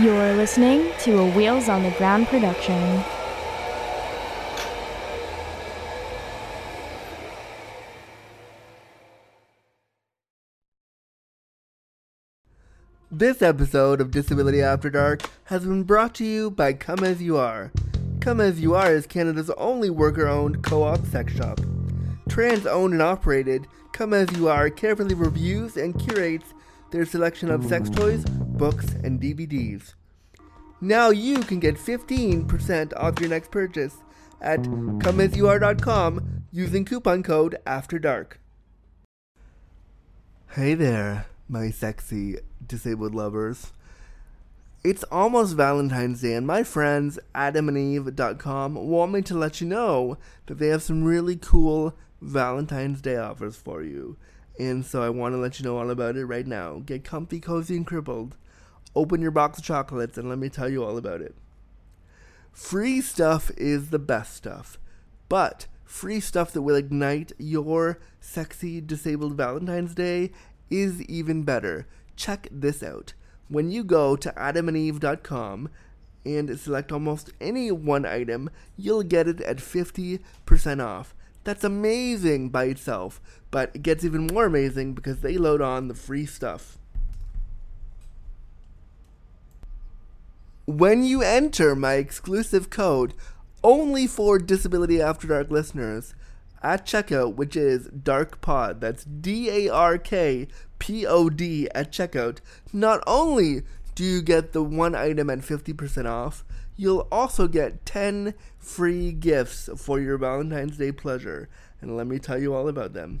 You're listening to a Wheels on the Ground production. This episode of Disability After Dark has been brought to you by Come As You Are. Come As You Are is Canada's only worker owned co op sex shop. Trans owned and operated, Come As You Are carefully reviews and curates their selection of sex toys, books, and DVDs. Now you can get 15% off your next purchase at comeasyouare.com using coupon code After Dark. Hey there, my sexy disabled lovers. It's almost Valentine's Day, and my friends adamandeve.com want me to let you know that they have some really cool Valentine's Day offers for you. And so I want to let you know all about it right now. Get comfy, cozy, and crippled. Open your box of chocolates and let me tell you all about it. Free stuff is the best stuff, but free stuff that will ignite your sexy disabled Valentine's Day is even better. Check this out. When you go to adamandeve.com and select almost any one item, you'll get it at 50% off. That's amazing by itself, but it gets even more amazing because they load on the free stuff. When you enter my exclusive code, only for Disability After Dark listeners, at checkout, which is Dark Pod, that's D A R K P O D at checkout, not only do you get the one item at 50% off, you'll also get 10 free gifts for your Valentine's Day pleasure. And let me tell you all about them.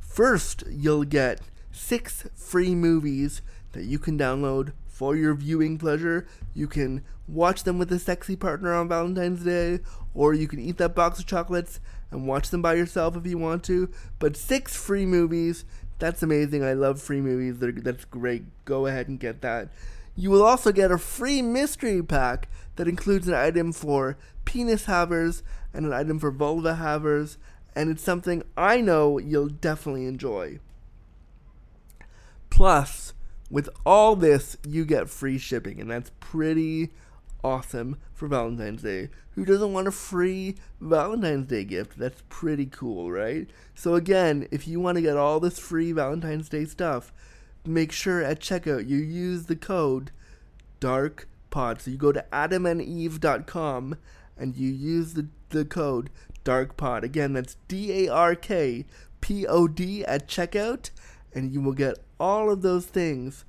First, you'll get six free movies that you can download for your viewing pleasure. You can watch them with a sexy partner on Valentine's Day, or you can eat that box of chocolates and watch them by yourself if you want to. But six free movies, that's amazing. I love free movies. That's great. Go ahead and get that. You will also get a free mystery pack that includes an item for penis havers and an item for vulva havers, and it's something I know you'll definitely enjoy. Plus, with all this, you get free shipping, and that's pretty awesome for Valentine's Day. Who doesn't want a free Valentine's Day gift? That's pretty cool, right? So, again, if you want to get all this free Valentine's Day stuff, make sure at checkout you use the code DARKPOD. So, you go to adamandeve.com and you use the, the code DARKPOD. Again, that's D A R K P O D at checkout, and you will get all of those things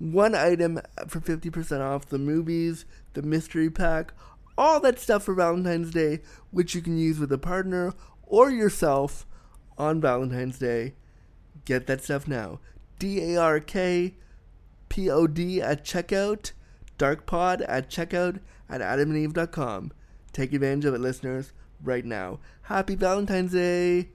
one item for 50% off the movies, the mystery pack, all that stuff for Valentine's Day, which you can use with a partner or yourself on Valentine's Day. Get that stuff now. D A R K P O D at checkout, darkpod at checkout at adamandeve.com. Take advantage of it, listeners, right now. Happy Valentine's Day!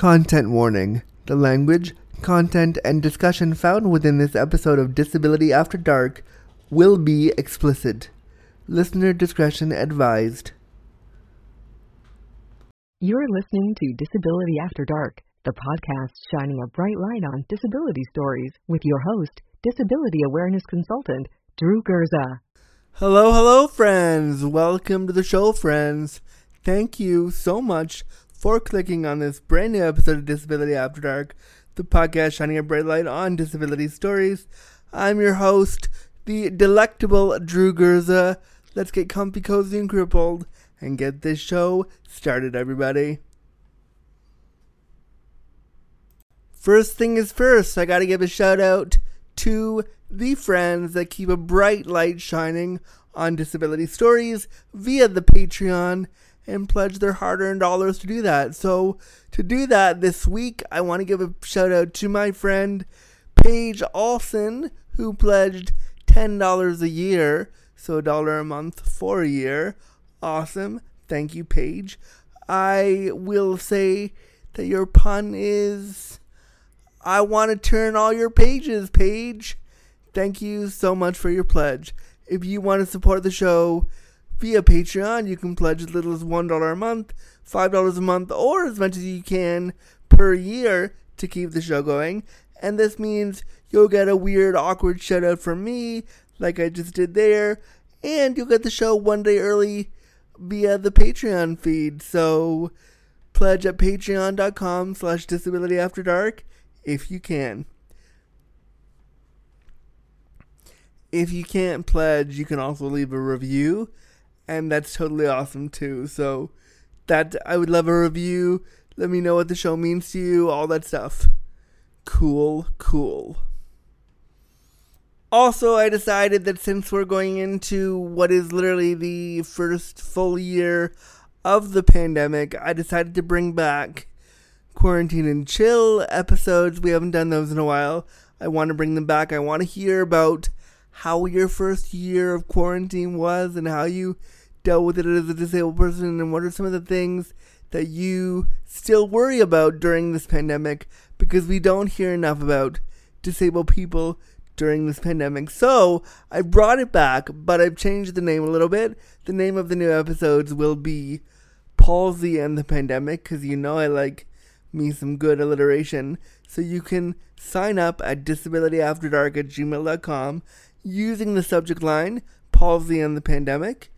Content warning. The language, content, and discussion found within this episode of Disability After Dark will be explicit. Listener discretion advised. You're listening to Disability After Dark, the podcast shining a bright light on disability stories with your host, disability awareness consultant, Drew Gurza. Hello, hello, friends. Welcome to the show, friends. Thank you so much for clicking on this brand new episode of Disability After Dark, the podcast shining a bright light on disability stories. I'm your host, the delectable Drew Gurza. Let's get comfy, cozy, and crippled and get this show started, everybody. First thing is first, I gotta give a shout out to the friends that keep a bright light shining on disability stories via the Patreon and pledge their hard earned dollars to do that. So, to do that this week, I want to give a shout out to my friend Paige Olson, who pledged $10 a year, so a dollar a month for a year. Awesome. Thank you, Paige. I will say that your pun is I want to turn all your pages, Paige. Thank you so much for your pledge. If you want to support the show, via Patreon. You can pledge as little as $1 a month, $5 a month, or as much as you can per year. to keep the show going. And this means you'll get a weird, awkward shout out from me, like I just did there. And you'll get the show one day early via the Patreon feed. So pledge at patreon.com slash disability after dark if you can. If you can't pledge, you can also leave a review, and that's totally awesome too. So that I would love a review. Let me know what the show means to you, all that stuff. Cool, cool. Also, I decided that since we're going into what is literally the first full year of the pandemic, I decided to bring back quarantine and chill episodes. We haven't done those in a while. I want to bring them back. I want to hear about how your first year of quarantine was and how you dealt with it as a disabled person and what are some of the things that you still worry about during this pandemic because we don't hear enough about disabled people during this pandemic. So I brought it back, but I've changed the name a little bit. The name of the new episodes will be Palsy and the Pandemic because you know I like me some good alliteration. So you can sign up at disabilityafterdark at gmail.com using the subject line Palsy and the Pandemic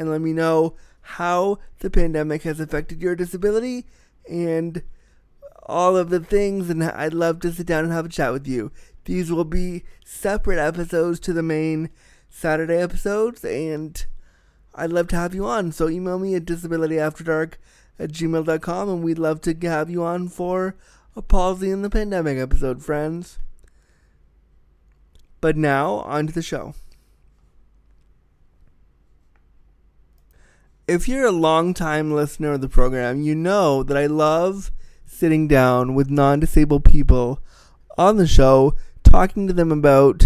and let me know how the pandemic has affected your disability and all of the things. And I'd love to sit down and have a chat with you. These will be separate episodes to the main Saturday episodes, and I'd love to have you on. So email me at disabilityafterdark at gmail.com, and we'd love to have you on for a palsy in the pandemic episode, friends. But now, on to the show. If you're a long-time listener of the program, you know that I love sitting down with non-disabled people on the show, talking to them about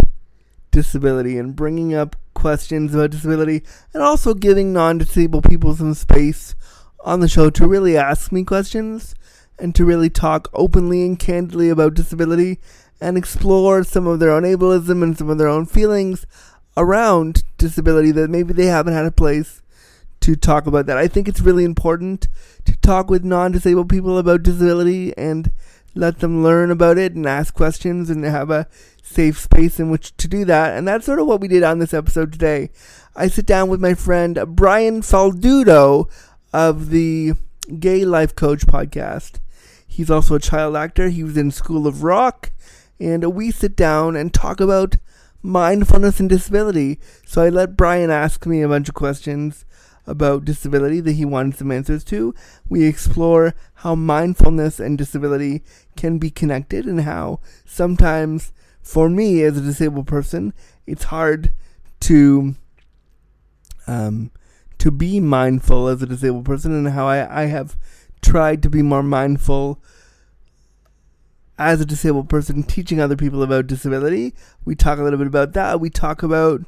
disability and bringing up questions about disability, and also giving non-disabled people some space on the show to really ask me questions and to really talk openly and candidly about disability and explore some of their own ableism and some of their own feelings around disability that maybe they haven't had a place to talk about that. I think it's really important to talk with non disabled people about disability and let them learn about it and ask questions and have a safe space in which to do that. And that's sort of what we did on this episode today. I sit down with my friend Brian Falduto of the Gay Life Coach podcast. He's also a child actor. He was in School of Rock. And we sit down and talk about mindfulness and disability. So I let Brian ask me a bunch of questions about disability that he wanted some answers to. We explore how mindfulness and disability can be connected and how sometimes, for me as a disabled person, it's hard to um, to be mindful as a disabled person and how I, I have tried to be more mindful as a disabled person teaching other people about disability. We talk a little bit about that. We talk about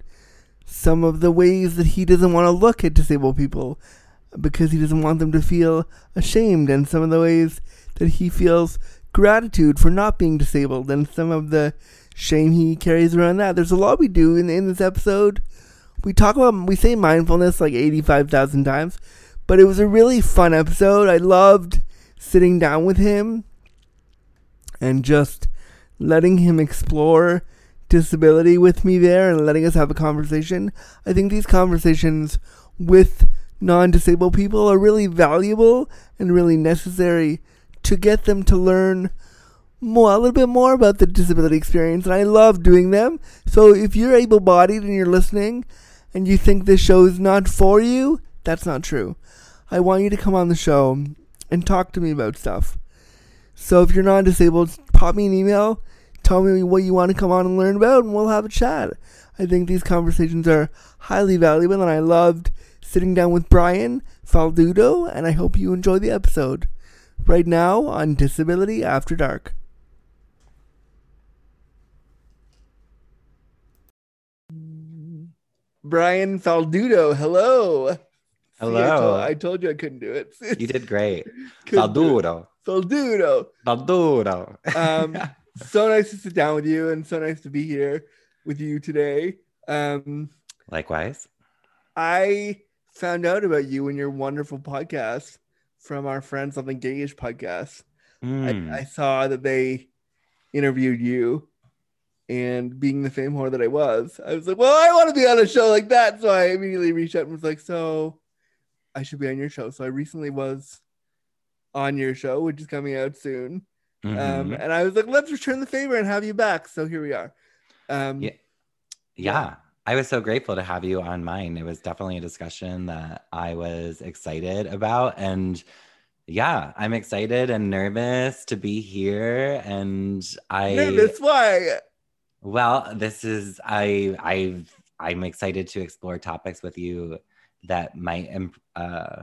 some of the ways that he doesn't want to look at disabled people because he doesn't want them to feel ashamed, and some of the ways that he feels gratitude for not being disabled, and some of the shame he carries around that. There's a lot we do in, in this episode. We talk about, we say mindfulness like 85,000 times, but it was a really fun episode. I loved sitting down with him and just letting him explore disability with me there and letting us have a conversation. I think these conversations with non disabled people are really valuable and really necessary to get them to learn more, a little bit more about the disability experience. And I love doing them. So if you're able bodied and you're listening and you think this show is not for you, that's not true. I want you to come on the show and talk to me about stuff. So if you're non disabled, pop me an email tell me what you want to come on and learn about, and we'll have a chat. I think these conversations are highly valuable, and I loved sitting down with Brian Falduto, and I hope you enjoy the episode. Right now on Disability After Dark. Brian Falduto, hello. Hello. See, I, told, I, told, you I couldn't do it. you did great. Faldudo. Faldudo. Faldudo. um, so nice to sit down with you and so nice to be here with you today. Um, Likewise. I found out about you and your wonderful podcast from our friends on the Gayish podcast. Hmm. I, I saw that they interviewed you, and being the fame whore that I was, I was like, well, I want to be on a show like that. So I immediately reached out and was like, so I should be on your show. So I recently was on your show, which is coming out soon. Um, Mhm. and I was like, let's return the favor and have you back. So here we are. Um, Yeah. yeah. I was so grateful to have you on mine. It was definitely a discussion that I was excited about. And yeah, I'm excited and nervous to be here. And I Nervous? Why? Well, this is I I I'm excited to explore topics with you that might im- uh,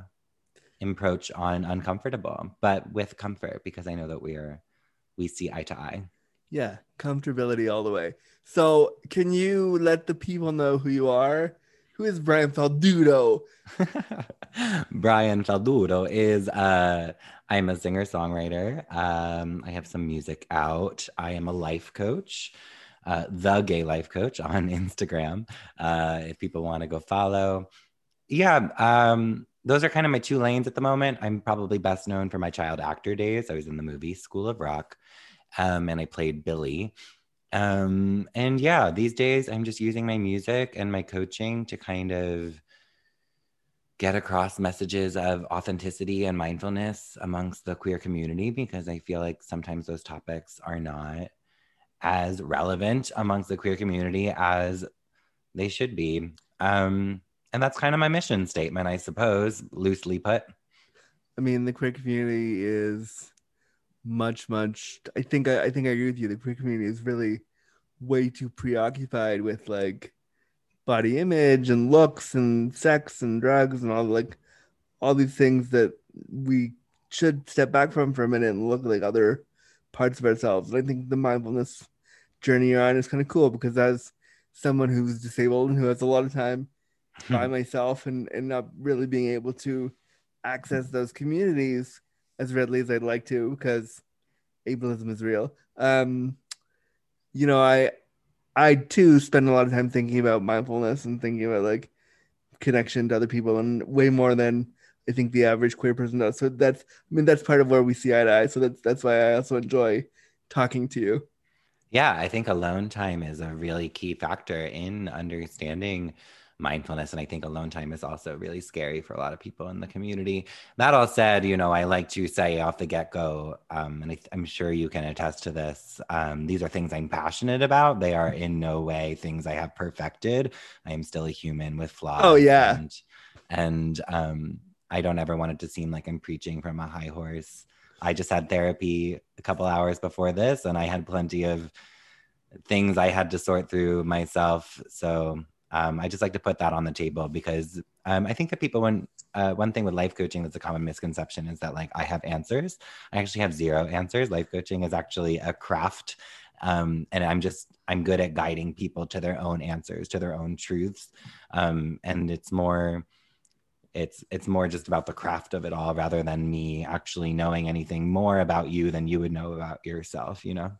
approach on uncomfortable, but with comfort because I know that we're we see eye to eye. Yeah, comfortability all the way. So, can you let the people know who you are? Who is Brian Falduto? Brian Falduto is uh I'm a singer songwriter. Um, I have some music out. I am a life coach, uh, the gay life coach on Instagram. Uh, if people want to go follow, yeah. Um, those are kind of my two lanes at the moment. I'm probably best known for my child actor days. I was in the movie School of Rock, um, and I played Billy. Um, and yeah, these days I'm just using my music and my coaching to kind of get across messages of authenticity and mindfulness amongst the queer community because I feel like sometimes those topics are not as relevant amongst the queer community as they should be. Um, and that's kind of my mission statement, I suppose, loosely put. I mean, the queer community is much, much. I think I, I think I agree with you. The queer community is really way too preoccupied with like body image and looks and sex and drugs and all like all these things that we should step back from for a minute and look like other parts of ourselves. And I think the mindfulness journey you're on is kind of cool because as someone who's disabled and who has a lot of time hmm. by myself and, and not really being able to access those communities as readily as I'd like to because ableism is real. Um, you know, I I too spend a lot of time thinking about mindfulness and thinking about like connection to other people and way more than I think the average queer person does. So that's I mean that's part of where we see eye to eye. So that's that's why I also enjoy talking to you. Yeah, I think alone time is a really key factor in understanding mindfulness. And I think alone time is also really scary for a lot of people in the community. That all said, you know, I like to say off the get go, um, and I, I'm sure you can attest to this. Um, these are things I'm passionate about. They are in no way things I have perfected. I am still a human with flaws. Oh, yeah. And, and um, I don't ever want it to seem like I'm preaching from a high horse. I just had therapy a couple hours before this, and I had plenty of things I had to sort through myself. So um, I just like to put that on the table because um, I think that people, when uh, one thing with life coaching that's a common misconception is that like I have answers. I actually have zero answers. Life coaching is actually a craft. Um, and I'm just, I'm good at guiding people to their own answers, to their own truths. Um, and it's more, it's it's more just about the craft of it all rather than me actually knowing anything more about you than you would know about yourself you know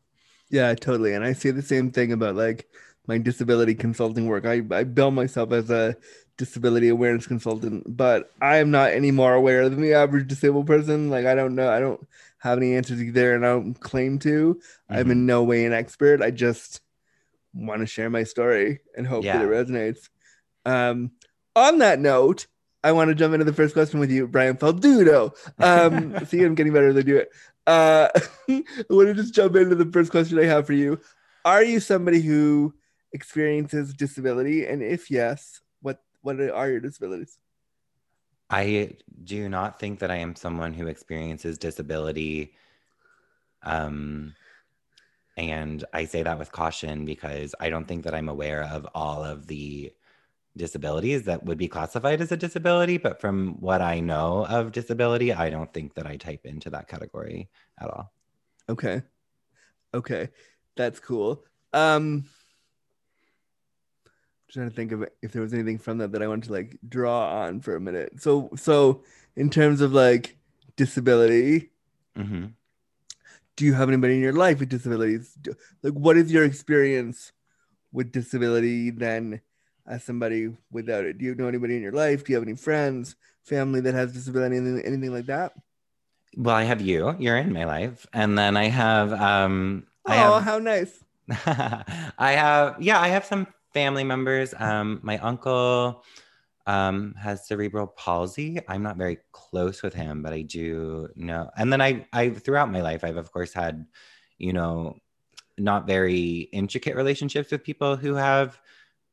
Yeah, totally. And I say the same thing about like my disability consulting work. I, I bill myself as a disability awareness consultant, but I am not any more aware than the average disabled person. Like I don't know, I don't have any answers either, and I don't claim to. I'm in no way an expert. I just want to share my story and hope that it resonates. Um, on that note, I want to jump into the first question with you, Brian Falduto. Um, see, I'm getting better as I do it. Uh, I want to just jump into the first question I have for you. Are you somebody who experiences disability? And if yes, what what are your disabilities? i do not think that i am someone who experiences disability um and i say that with caution because i don't think that i'm aware of all of the disabilities that would be classified as a disability but from what i know of disability i don't think that i type into that category at all Okay. Okay. That's cool. Um trying to think of if there was anything from that that I wanted to like draw on for a minute. So so in terms of like disability, hmm do you have anybody in your life with disabilities? Do, like what is your experience with disability then as somebody without it? Do you know anybody in your life? Do you have any friends, family that has disability, anything, anything like that? well, I have you. You're in my life, and then I have um, I Oh, have how nice. I have yeah, I have some family members. Um, my uncle um has cerebral palsy. I'm not very close with him, but I do know. And then I I throughout my life, I've of course had, you know, not very intricate relationships with people who have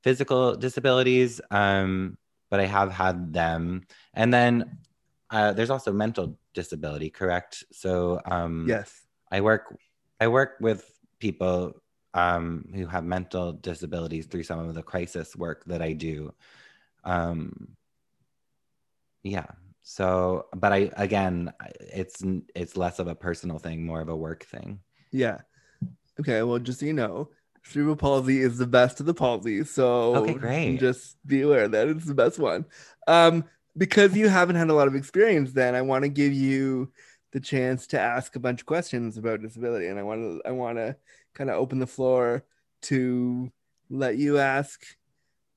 physical disabilities. Um, but I have had them. And then uh, there's also mental disability, correct? So um Yes. I work I work with people um, who have mental disabilities through some of the crisis work that I do. Um, yeah. So, but I again, it's it's less of a personal thing, more of a work thing. Yeah. Okay. Well, just so you know, cerebral palsy is the best of the palsy. So Okay, great. Just be aware that it's the best one. Um, because you haven't had a lot of experience, then I want to give you the chance to ask a bunch of questions about disability, and I want to I want to kind of open the floor to let you ask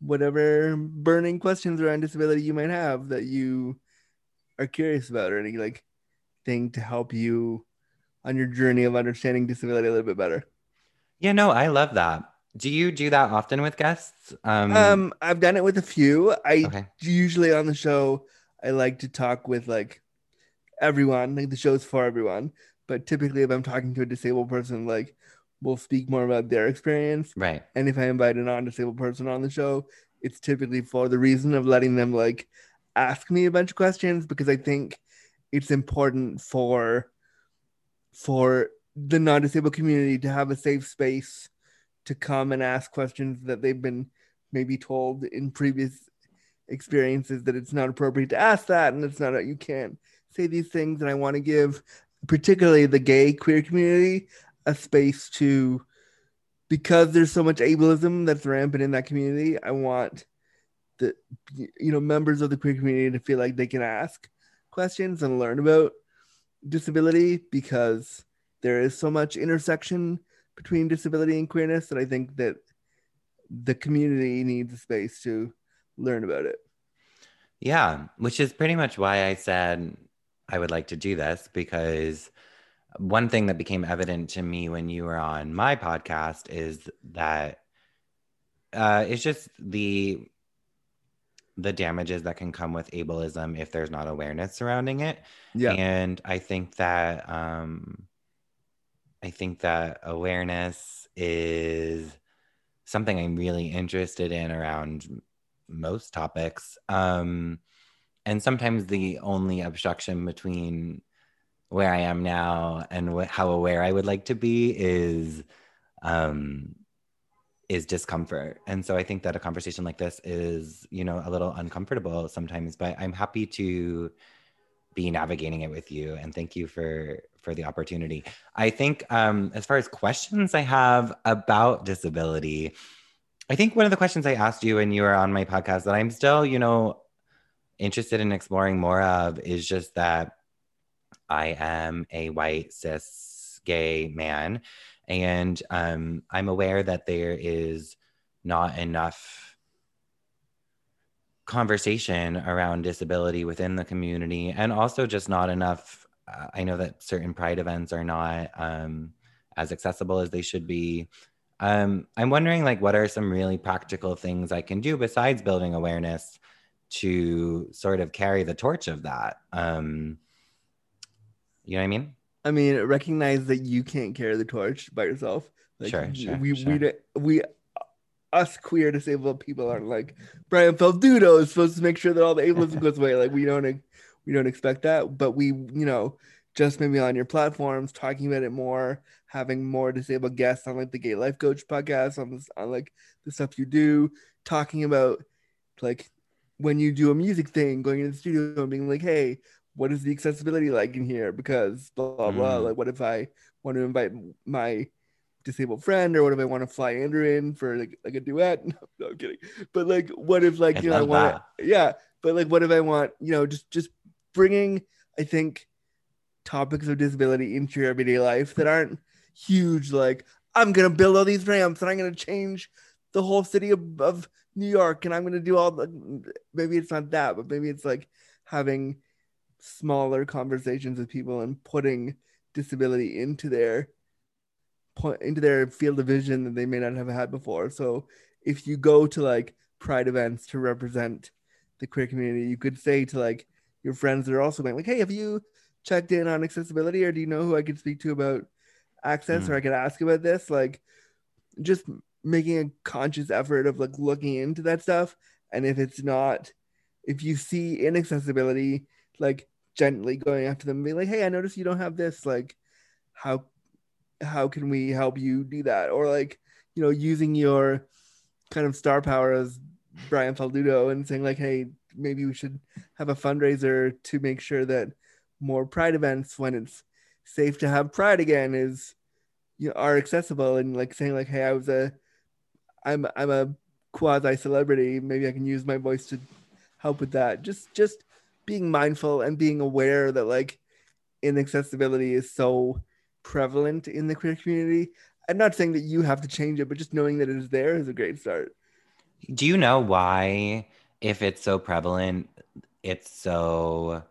whatever burning questions around disability you might have that you are curious about, or any like thing to help you on your journey of understanding disability a little bit better. Yeah, no, I love that. Do you do that often with guests? Um, Um, I've done it with a few. I okay. usually on the show, I like to talk with like everyone. Like the show's for everyone, but typically, if I'm talking to a disabled person, like we'll speak more about their experience. Right. And if I invite a non-disabled person on the show, it's typically for the reason of letting them like ask me a bunch of questions because I think it's important for for the non-disabled community to have a safe space to come and ask questions that they've been maybe told in previous experiences that it's not appropriate to ask that and it's not you can't say these things and I want to give particularly the gay queer community a space to because there's so much ableism that's rampant in that community i want the you know members of the queer community to feel like they can ask questions and learn about disability because there is so much intersection between disability and queerness that i think that the community needs a space to learn about it. Yeah, which is pretty much why I said I would like to do this because one thing that became evident to me when you were on my podcast is that uh, it's just the the damages that can come with ableism if there's not awareness surrounding it. yeah And I think that um, I think that awareness is something I'm really interested in around most topics. Um, and sometimes the only obstruction between where I am now and how aware I would like to be is um, is discomfort. And so I think that a conversation like this is, you know, a little uncomfortable sometimes, but I'm happy to be navigating it with you and thank you for for the opportunity. I think um as far as questions I have about disability, I think one of the questions I asked you when you were on my podcast that I'm still, you know, interested in exploring more of is just that I am a white cis gay man and um, I'm aware that there is not enough conversation around disability within the community and also just not enough uh, i know that certain pride events are not um, as accessible as they should be. Um, i'm wondering like what are some really practical things i can do besides building awareness to sort of carry the torch of that? Um, you know what i mean I mean, recognize that you can't carry the torch by yourself. Like, Sure, sure, we sure. we we us queer disabled people aren't like Brian Falduto is supposed to make sure that all the ableism goes away. Like we don't we don't expect that, but we you know just maybe on your platforms talking about it more, having more disabled guests on like the Gay Life Coach podcast on this on like the stuff you do, talking about like when you do a music thing, going into the studio and being like, hey, what is the accessibility like in here? Because blah blah blah. Mm. Like, what if I want to invite my disabled friend, or what if I want to fly Andrew in for like, like a duet? No, no, I'm kidding. But like, what if like I you know I want yeah, but like, what if I want you know just just bringing I think topics of disability into your everyday life that aren't huge. Like, I'm gonna build all these ramps and I'm gonna change the whole city of, of New York and I'm gonna do all the maybe it's not that, but maybe it's like having smaller conversations with people and putting disability into their point into their field of vision that they may not have had before. So if you go to like pride events to represent the queer community, you could say to like your friends that are also going like, hey, have you checked in on accessibility or do you know who I could speak to about access Mm. or I could ask about this? Like just making a conscious effort of like looking into that stuff. And if it's not, if you see inaccessibility, like gently going after them and be like, hey, I noticed you don't have this. Like, how how can we help you do that? Or like, you know, using your kind of star power as Brian Falduto and saying like, hey, maybe we should have a fundraiser to make sure that more pride events when it's safe to have pride again is you know, are accessible and like saying like, hey, I was a I'm I'm a quasi celebrity. Maybe I can use my voice to help with that. Just just being mindful and being aware that like inaccessibility is so prevalent in the queer community. I'm not saying that you have to change it, but just knowing that it is there is a great start. Do you know why, if it's so prevalent, it's so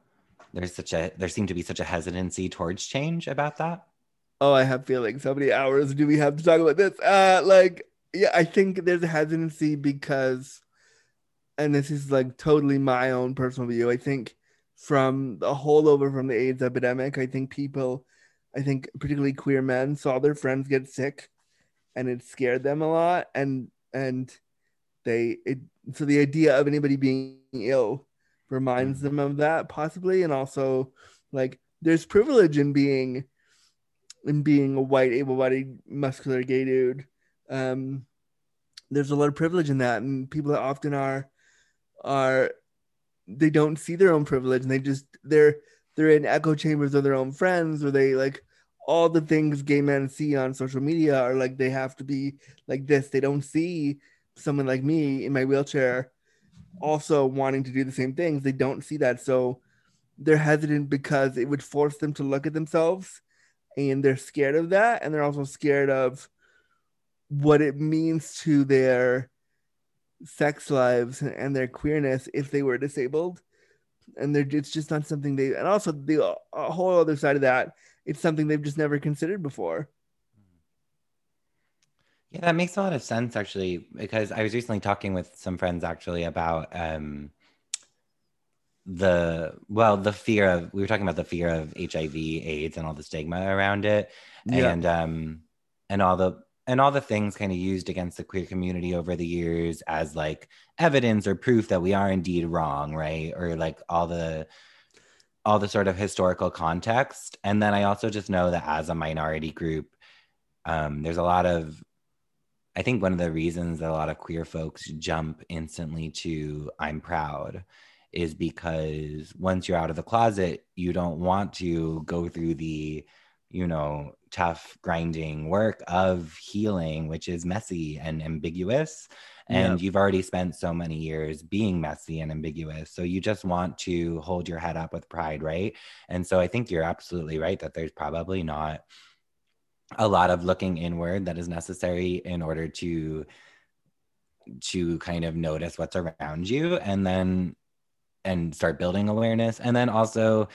there's such a there seemed to be such a hesitancy towards change about that? Oh, I have feelings. How many hours do we have to talk about this? Uh like yeah, I think there's a hesitancy because and this is like totally my own personal view. I think from the holdover from the AIDS epidemic, I think people I think particularly queer men saw their friends get sick and it scared them a lot and and they it so the idea of anybody being ill reminds them of that possibly. And also like there's privilege in being in being a white able-bodied muscular gay dude. Um there's a lot of privilege in that and people that often are are they don't see their own privilege and they just they're they're in echo chambers of their own friends or they like all the things gay men see on social media are like they have to be like this. They don't see someone like me in my wheelchair also wanting to do the same things. They don't see that. So they're hesitant because it would force them to look at themselves and they're scared of that. And they're also scared of what it means to their sex lives and their queerness if they were disabled. And they're it's just not something they and also the a whole other side of that it's something they've just never considered before. Yeah, that makes a lot of sense actually, because I was recently talking with some friends actually about um the well, the fear of we were talking about the fear of HIV, AIDS, and all the stigma around it, Yeah. and um and all the and all the things kind of used against the queer community over the years as like evidence or proof that we are indeed wrong, right? Or like all the all the sort of historical context. And then I also just know that as a minority group, um, there's a lot of I think one of the reasons that a lot of queer folks jump instantly to I'm proud is because once you're out of the closet, you don't want to go through the, you know, tough grinding work of healing, which is messy and ambiguous. And you've already spent so many years being messy and ambiguous. So you just want to hold your head up with pride, right? And so I think you're absolutely right that there's probably not a lot of looking inward that is necessary in order to to kind of notice what's around you and then and start building awareness and then also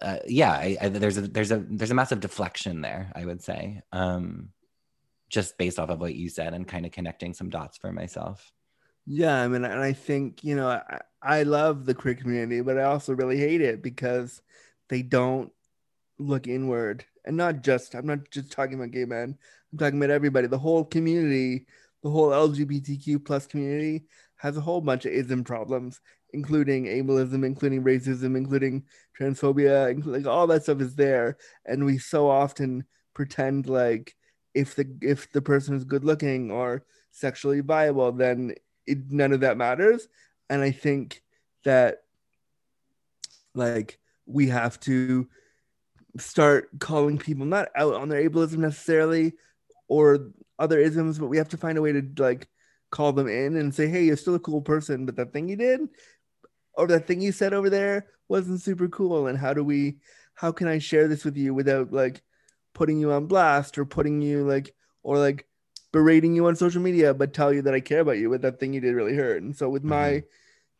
uh, yeah I, I, there's a there's a there's a massive deflection there i would say um just based off of what you said and kind of connecting some dots for myself Yeah, I mean, and I think you know, I, I love the queer community, but I also really hate it because they don't look inward, and not just. I'm not just talking about gay men. I'm talking about everybody. The whole community, the whole LGBTQ plus community has a whole bunch of ism problems, including ableism, including racism, including transphobia, including, like all that stuff is there, and we so often pretend like if the if the person is good looking or sexually viable, then it, none of that matters. And I think that like we have to start calling people not out on their ableism necessarily or other isms, but we have to find a way to like call them in and say, hey, you're still a cool person, but that thing you did or that thing you said over there wasn't super cool. And how do we, how can I share this with you without like putting you on blast or putting you like, or like berating you on social media, but tell you that I care about you, but that thing you did really hurt. And so with mm-hmm. my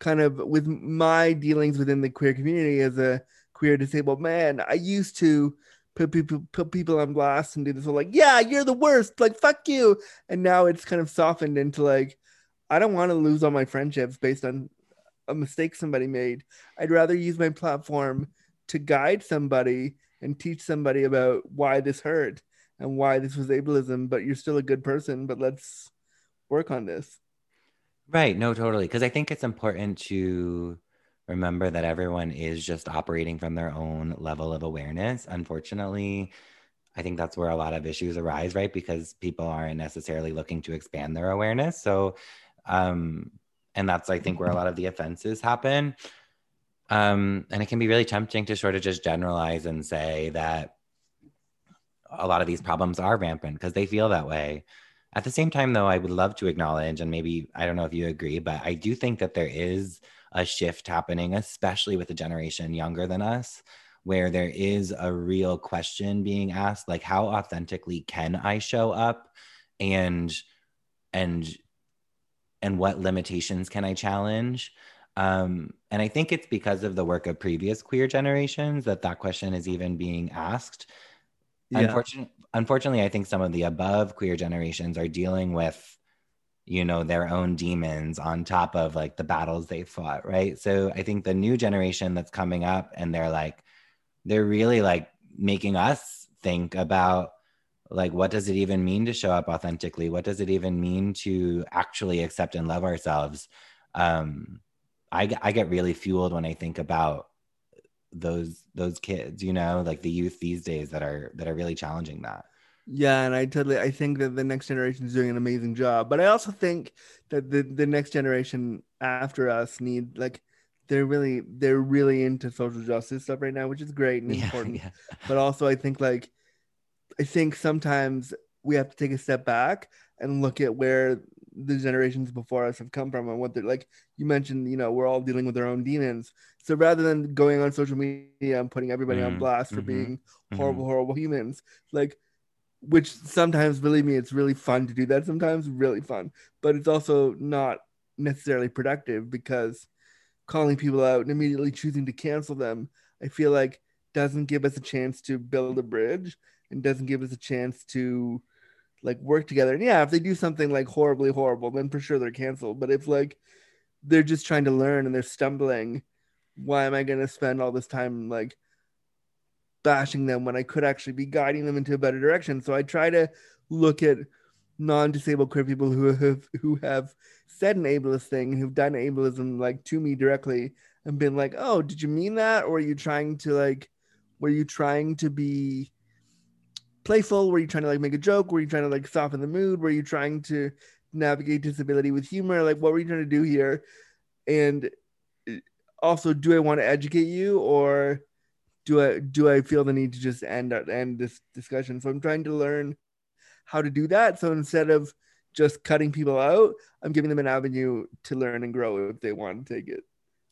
kind of with my dealings within the queer community as a queer disabled man, I used to put people put people on blast and do this whole like, yeah, you're the worst, like fuck you. And now it's kind of softened into like, I don't want to lose all my friendships based on a mistake somebody made. I'd rather use my platform to guide somebody and teach somebody about why this hurt and why this was ableism, but you're still a good person, but let's work on this. Right. No, totally. Because I think it's important to remember that everyone is just operating from their own level of awareness. Unfortunately, I think that's where a lot of issues arise, right? Because people aren't necessarily looking to expand their awareness. So, um, and that's, I think, where a lot of the offenses happen. Um, and it can be really tempting to sort of just generalize and say that a lot of these problems are rampant because they feel that way. At the same time, though, I would love to acknowledge, and maybe I don't know if you agree, but I do think that there is a shift happening, especially with a generation younger than us, where there is a real question being asked, like how authentically can I show up, and and and what limitations can I challenge? Um, and I think it's because of the work of previous queer generations that that question is even being asked. Yeah. Unfortunately, unfortunately, I think some of the above queer generations are dealing with, you know, their own demons on top of like the battles they fought, right? So I think the new generation that's coming up and they're like, they're really like making us think about like what does it even mean to show up authentically? What does it even mean to actually accept and love ourselves? Um i i get really fueled when i think about those those kids you know like the youth these days that are that are really challenging that. Yeah and i totally i think that the next generation is doing an amazing job but i also think that the the next generation after us need like they're really they're really into social justice stuff right now which is great and yeah, important yeah. but also i think like i think sometimes we have to take a step back and look at where the generations before us have come from and what they're like you mentioned you know we're all dealing with our own demons so rather than going on social media and putting everybody mm-hmm. on blast for mm-hmm. being horrible mm-hmm. horrible humans like which sometimes believe me it's really fun to do that sometimes really fun but it's also not necessarily productive because calling people out and immediately choosing to cancel them i feel like doesn't give us a chance to build a bridge and doesn't give us a chance to like work together. And yeah, if they do something like horribly horrible, then for sure they're canceled. But if like they're just trying to learn and they're stumbling, why am I going to spend all this time like bashing them when I could actually be guiding them into a better direction? So I try to look at non-disabled queer people who have who have said an ableist thing, who've done ableism like to me directly, and been like, "Oh, did you mean that, or are you trying to like, were you trying to be?" Playful? Were you trying to like make a joke? Were you trying to like soften the mood? Were you trying to navigate disability with humor? Like, what were you trying to do here? And uh, also, do I want to educate you or do I do I feel the need to just end end this discussion? So I'm trying to learn how to do that. So instead of just cutting people out, I'm giving them an avenue to learn and grow if they want to take it.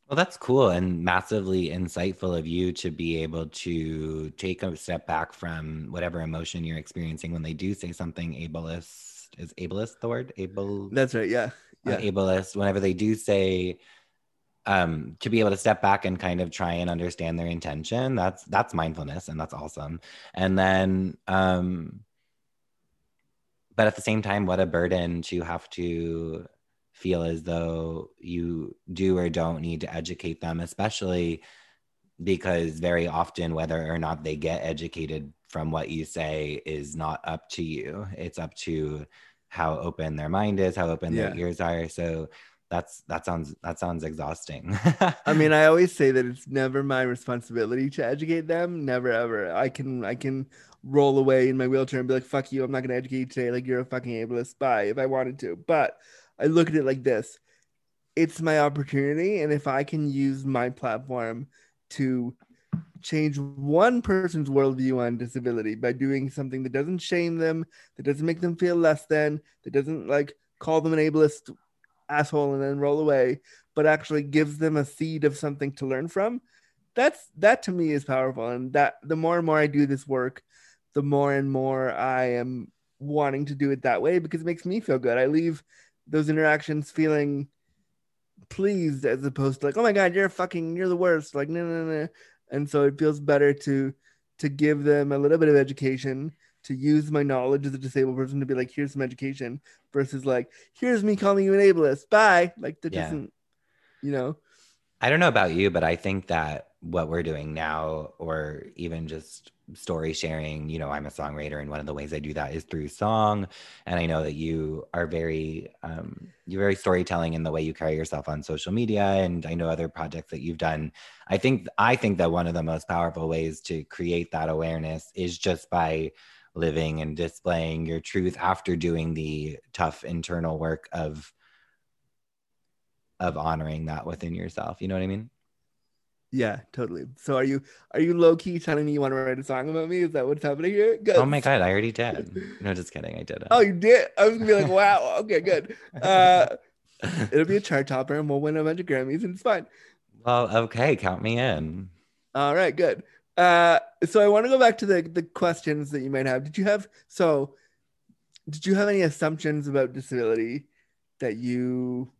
Well, that's cool and massively insightful of you to be able to take a step back from whatever emotion you're experiencing when they do say something ableist. Is ableist the word? Able. That's right. Yeah. Uh, yeah. Ableist. Whenever they do say, um, to be able to step back and kind of try and understand their intention. That's that's mindfulness, and that's awesome. And then, um, but at the same time, what a burden to have to feel as though you do or don't need to educate them, especially because very often, whether or not they get educated from what you say is not up to you. It's up to how open their mind is, how open yeah. their ears are. So that's that sounds that sounds exhausting. I mean, I always say that it's never my responsibility to educate them. Never ever. I can I can roll away in my wheelchair and be like, "Fuck you! I'm not gonna educate you today. Like you're a fucking ableist." Bye. If I wanted to, but I look at it like this it's my opportunity. And if I can use my platform to change one person's worldview on disability by doing something that doesn't shame them, that doesn't make them feel less than, that doesn't like call them an ableist asshole and then roll away, but actually gives them a seed of something to learn from. That's that to me is powerful. And that the more and more I do this work, the more and more I am wanting to do it that way because it makes me feel good. I leave those interactions feeling pleased as opposed to like, oh my god, you're fucking, you're the worst. Like, no, no, no. And so it feels better to to give them a little bit of education, to use my knowledge as a disabled person to be like, here's some education, versus like, here's me calling you an ableist. Bye. Like that Yeah. doesn't, you know. I don't know about you, but I think that what we're doing now, or even just story sharing, you know, I'm a songwriter, and one of the ways I do that is through song. And I know that you are very, um, you're very storytelling in the way you carry yourself on social media, and I know other projects that you've done. I think I think that one of the most powerful ways to create that awareness is just by living and displaying your truth after doing the tough internal work of of honoring that within yourself. You know what I mean? Yeah, totally. So are you are you low key telling me you want to write a song about me? Is that what's happening here? Good. Oh my god, I already did. No, just kidding. I didn't. Oh, you did? I was gonna be like, wow, okay, good. Uh, it'll be a chart topper, and we'll win a bunch of Grammys, and it's fine. well, okay, count me in. All right, good. Uh, so I want to go back to the the questions that you might have. Did you have so? Did you have any assumptions about disability that you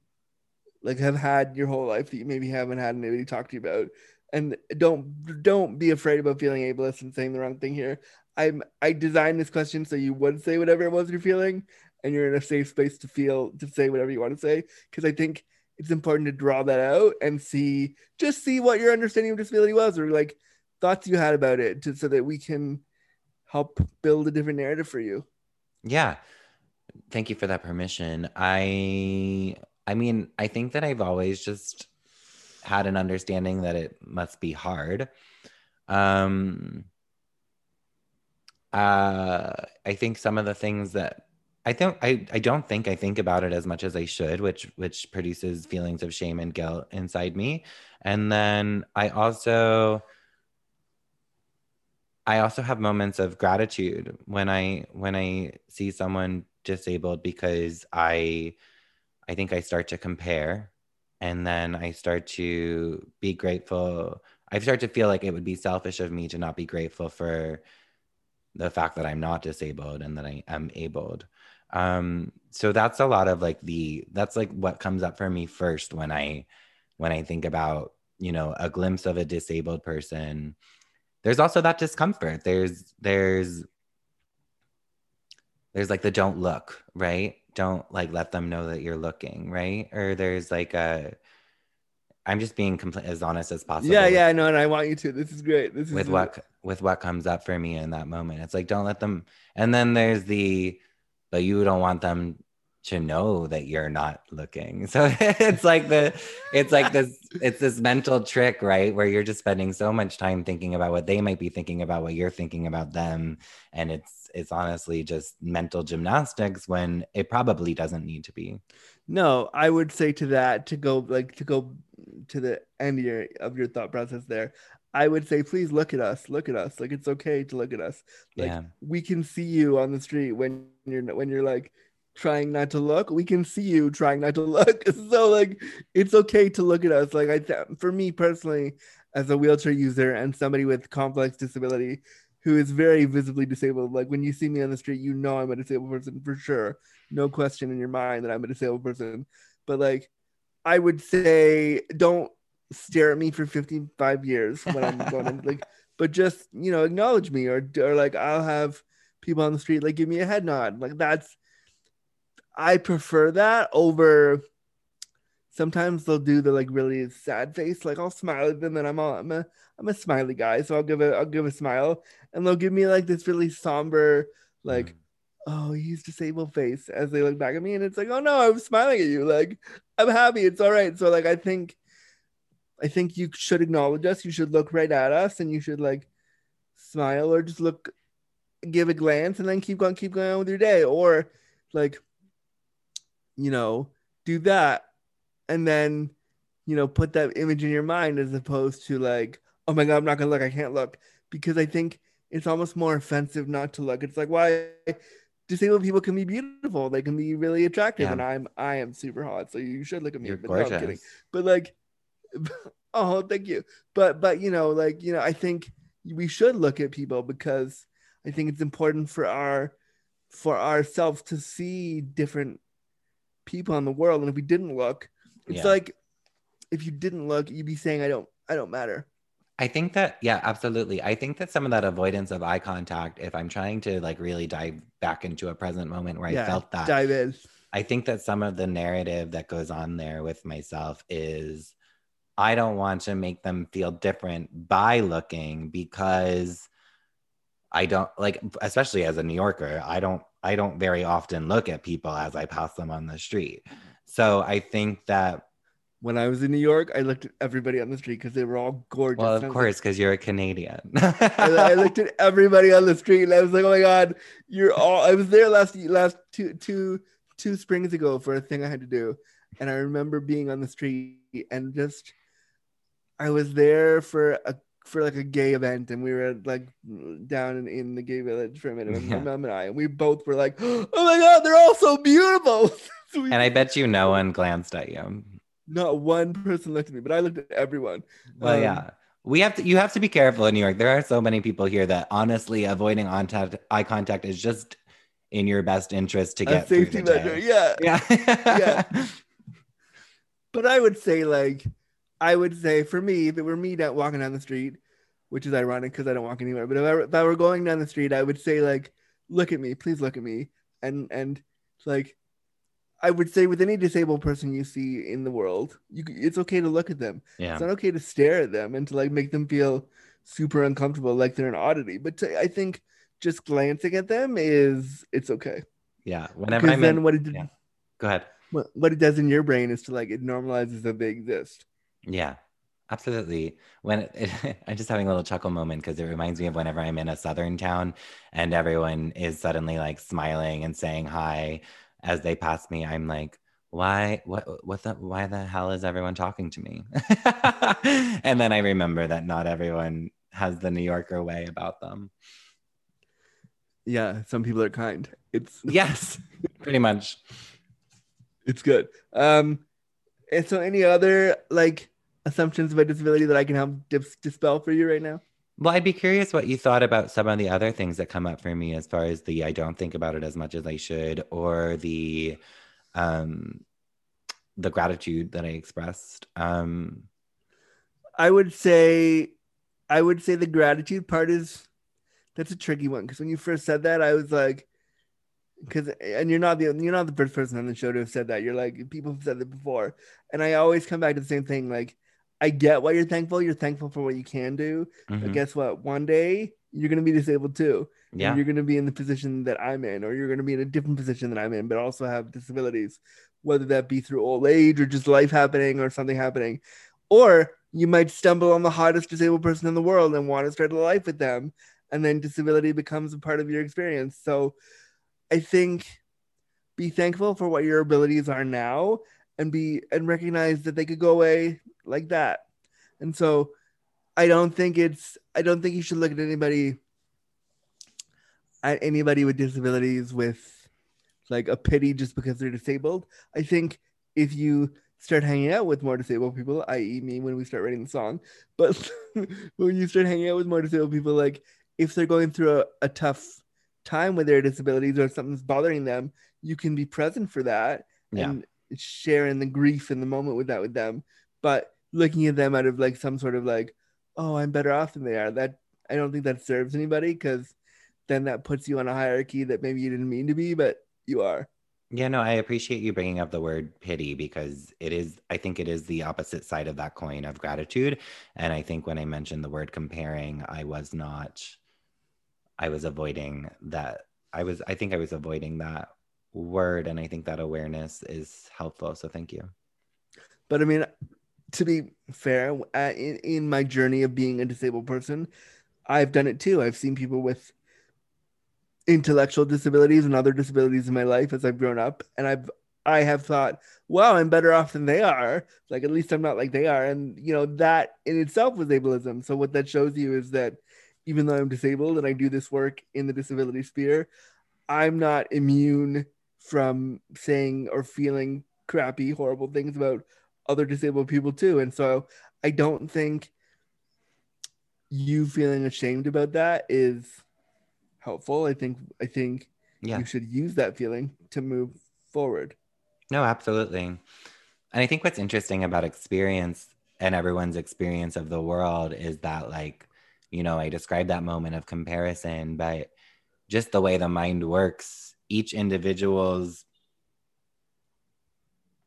like have had your whole life that you maybe haven't had anybody talk to you about? And don't don't be afraid about feeling ableist and saying the wrong thing here. I'm I designed this question so you would say whatever it was you're feeling, and you're in a safe space to feel to say whatever you want to say. Because I think it's important to draw that out and see just see what your understanding of disability was or like thoughts you had about it to, so that we can help build a different narrative for you Yeah. Thank you for that permission. I I mean, I think that I've always just had an understanding that it must be hard. Um uh I think some of the things that I don't I, I don't think I think about it as much as I should, which which produces feelings of shame and guilt inside me. And then I also I also have moments of gratitude when I when I see someone disabled because I I think I start to compare and then I start to be grateful. I start to feel like it would be selfish of me to not be grateful for the fact that I'm not disabled and that I am abled. Um, so that's a lot of like the that's like what comes up for me first when I when I think about you know a glimpse of a disabled person there's also that discomfort there's there's there's like the don't look right don't like let them know that you're looking right? Or there's like a i'm just being complete as honest as possible yeah with- yeah no and i want you to. This is great. This is with what with what comes up for me in that moment. It's like don't let them and then there's the but you don't want them to know that you're not looking. So it's like the it's like this it's this mental trick right where you're just spending so much time thinking about what they might be thinking about what you're thinking about them and it's it's honestly just mental gymnastics when it probably doesn't need to be. No i would say to that to go like to go to the end of your of your thought process there i would say please look at us look at us like it's okay to look at us. Like yeah. we can see you on the street when you're when you're like trying not to look we can see you trying not to look. So like it's okay to look at us. Like i th- for me personally as a wheelchair user and somebody with complex disability who is very visibly disabled. Like when you see me on the street you know i'm a disabled person for sure. No question in your mind that i'm a disabled person. But like i would say don't stare at me for 55 years when i'm going in, like but just you know acknowledge me or or like i'll have people on the street like give me a head nod. Like that's i prefer that over sometimes they'll do the like really sad face like i'll smile at them and i'm all i'm a i'm a smiley guy so i'll give a i'll give a smile. And they'll give me like this really somber like Mm. oh he's disabled face as they look back at me and it's like oh no i'm smiling at you like i'm happy it's all right. So like i think i think you should acknowledge us you should look right at us and you should like smile or just look give a glance and then keep going keep going on with your day. Or like you know do that and then you know put that image in your mind as opposed to like oh my god i'm not gonna look i can't look. Because i think it's almost more offensive not to look. It's like why disabled people can be beautiful. They can be really attractive Yeah. and i'm i am super hot so you should look at me. You're but no, I'm kidding. but like oh thank you. But but you know like you know i think we should look at people because i think it's important for our for ourselves to see different people in the world. And if we didn't look it's Yeah. like if you didn't look, you'd be saying I don't I don't matter. I think that, yeah, absolutely. I think that some of that avoidance of eye contact, if I'm trying to like really dive back into a present moment where yeah, I felt that, dive in. I think that some of the narrative that goes on there with myself is I don't want to make them feel different by looking because I don't like, especially as a New Yorker, I don't, I don't very often look at people as I pass them on the street. So I think that when I was in New York, I looked at everybody on the street because they were all gorgeous. Well, of course, because you're a Canadian. I, I looked at everybody on the street and I was like, "Oh my god, you're all." I was there last last two two two springs ago for a thing I had to do, and I remember being on the street and just I was there for a for like a gay event, and we were like down in, in the gay village for a minute, and my mom and I, and we both were like, "Oh my god, they're all so beautiful." So we- and I bet you no one glanced at you. not one person looked at me, but I looked at everyone. Well, Um, yeah. We have to you have to be careful in New York. There are so many people here that honestly avoiding contact, eye contact is just in your best interest to get through safety the measure, day. yeah. Yeah. Yeah. But I would say, like, I would say for me, if it were me down, walking down the street, which is ironic because I don't walk anywhere, but if I, were, if I were going down the street, I would say, like, look at me, please look at me. And, and like, I would say with any disabled person you see in the world, you, it's okay to look at them. yeah. It's not okay to stare at them and to like make them feel super uncomfortable, like they're an oddity. But to, I think just glancing at them is, it's okay. Yeah. Whenever I'm then in, what it, yeah. go ahead. what, what it does in your brain is to like it normalizes that they exist. Yeah, absolutely. When it, I'm just having a little chuckle moment because it reminds me of whenever I'm in a southern town and everyone is suddenly like smiling and saying hi as they pass me. I'm like, why? What? What the? Why the hell is everyone talking to me? and then I remember that not everyone has the New Yorker way about them. Yeah, some people are kind. It's Yes, pretty much. it's good. Um, and so any other like assumptions about disability that I can help dis- dispel for you right now? Well, I'd be curious what you thought about some of the other things that come up for me as far as the I don't think about it as much as I should, or the um the gratitude that I expressed. Um I would say, I would say the gratitude part is that's a tricky one because when you first said that, I was like, because and you're not the you're not the first person on the show to have said that. You're like people have said that before, and I always come back to the same thing. Like, I get why you're thankful. You're thankful for what you can do, but mhm. guess what? One day you're gonna be disabled too. yeah. you're gonna be in the position that I'm in, or you're gonna be in a different position that I'm in, but also have disabilities, whether that be through old age or just life happening or something happening. Or you might stumble on the hottest disabled person in the world and want to start a life with them, and then disability becomes a part of your experience. So I think be thankful for what your abilities are now and be and recognize that they could go away like that. And so I don't think it's I don't think you should look at anybody at anybody with disabilities with like a pity just because they're disabled. I think if you start hanging out with more disabled people, i.e., me when we start writing the song, but when you start hanging out with more disabled people, like if they're going through a, a tough time with their disabilities or something's bothering them, you can be present for that Yeah. and share in the grief in the moment with that with them. But looking at them out of like some sort of like, oh, I'm better off than they are, that I don't think that serves anybody because then that puts you on a hierarchy that maybe you didn't mean to be, but you are. Yeah, no, I appreciate you bringing up the word pity because it is, I think it is the opposite side of that coin of gratitude. And I think when I mentioned the word comparing, I was not, I was avoiding that. I was, I think I was avoiding that word. And I think that awareness is helpful. So thank you. But I mean, to be fair, in, in my journey of being a disabled person, I've done it too. I've seen people with intellectual disabilities and other disabilities in my life as I've grown up, and I've I have thought, wow, I'm better off than they are. Like at least I'm not like they are, and you know that in itself was ableism. So what that shows you is that even though I'm disabled and I do this work in the disability sphere, I'm not immune from saying or feeling crappy, horrible things about other disabled people too. And so I don't think you feeling ashamed about that is helpful. I think I think Yeah. you should use that feeling to move forward. No, absolutely. And I think what's interesting about experience and everyone's experience of the world is that, like, you know, I described that moment of comparison, but just the way the mind works, each individual's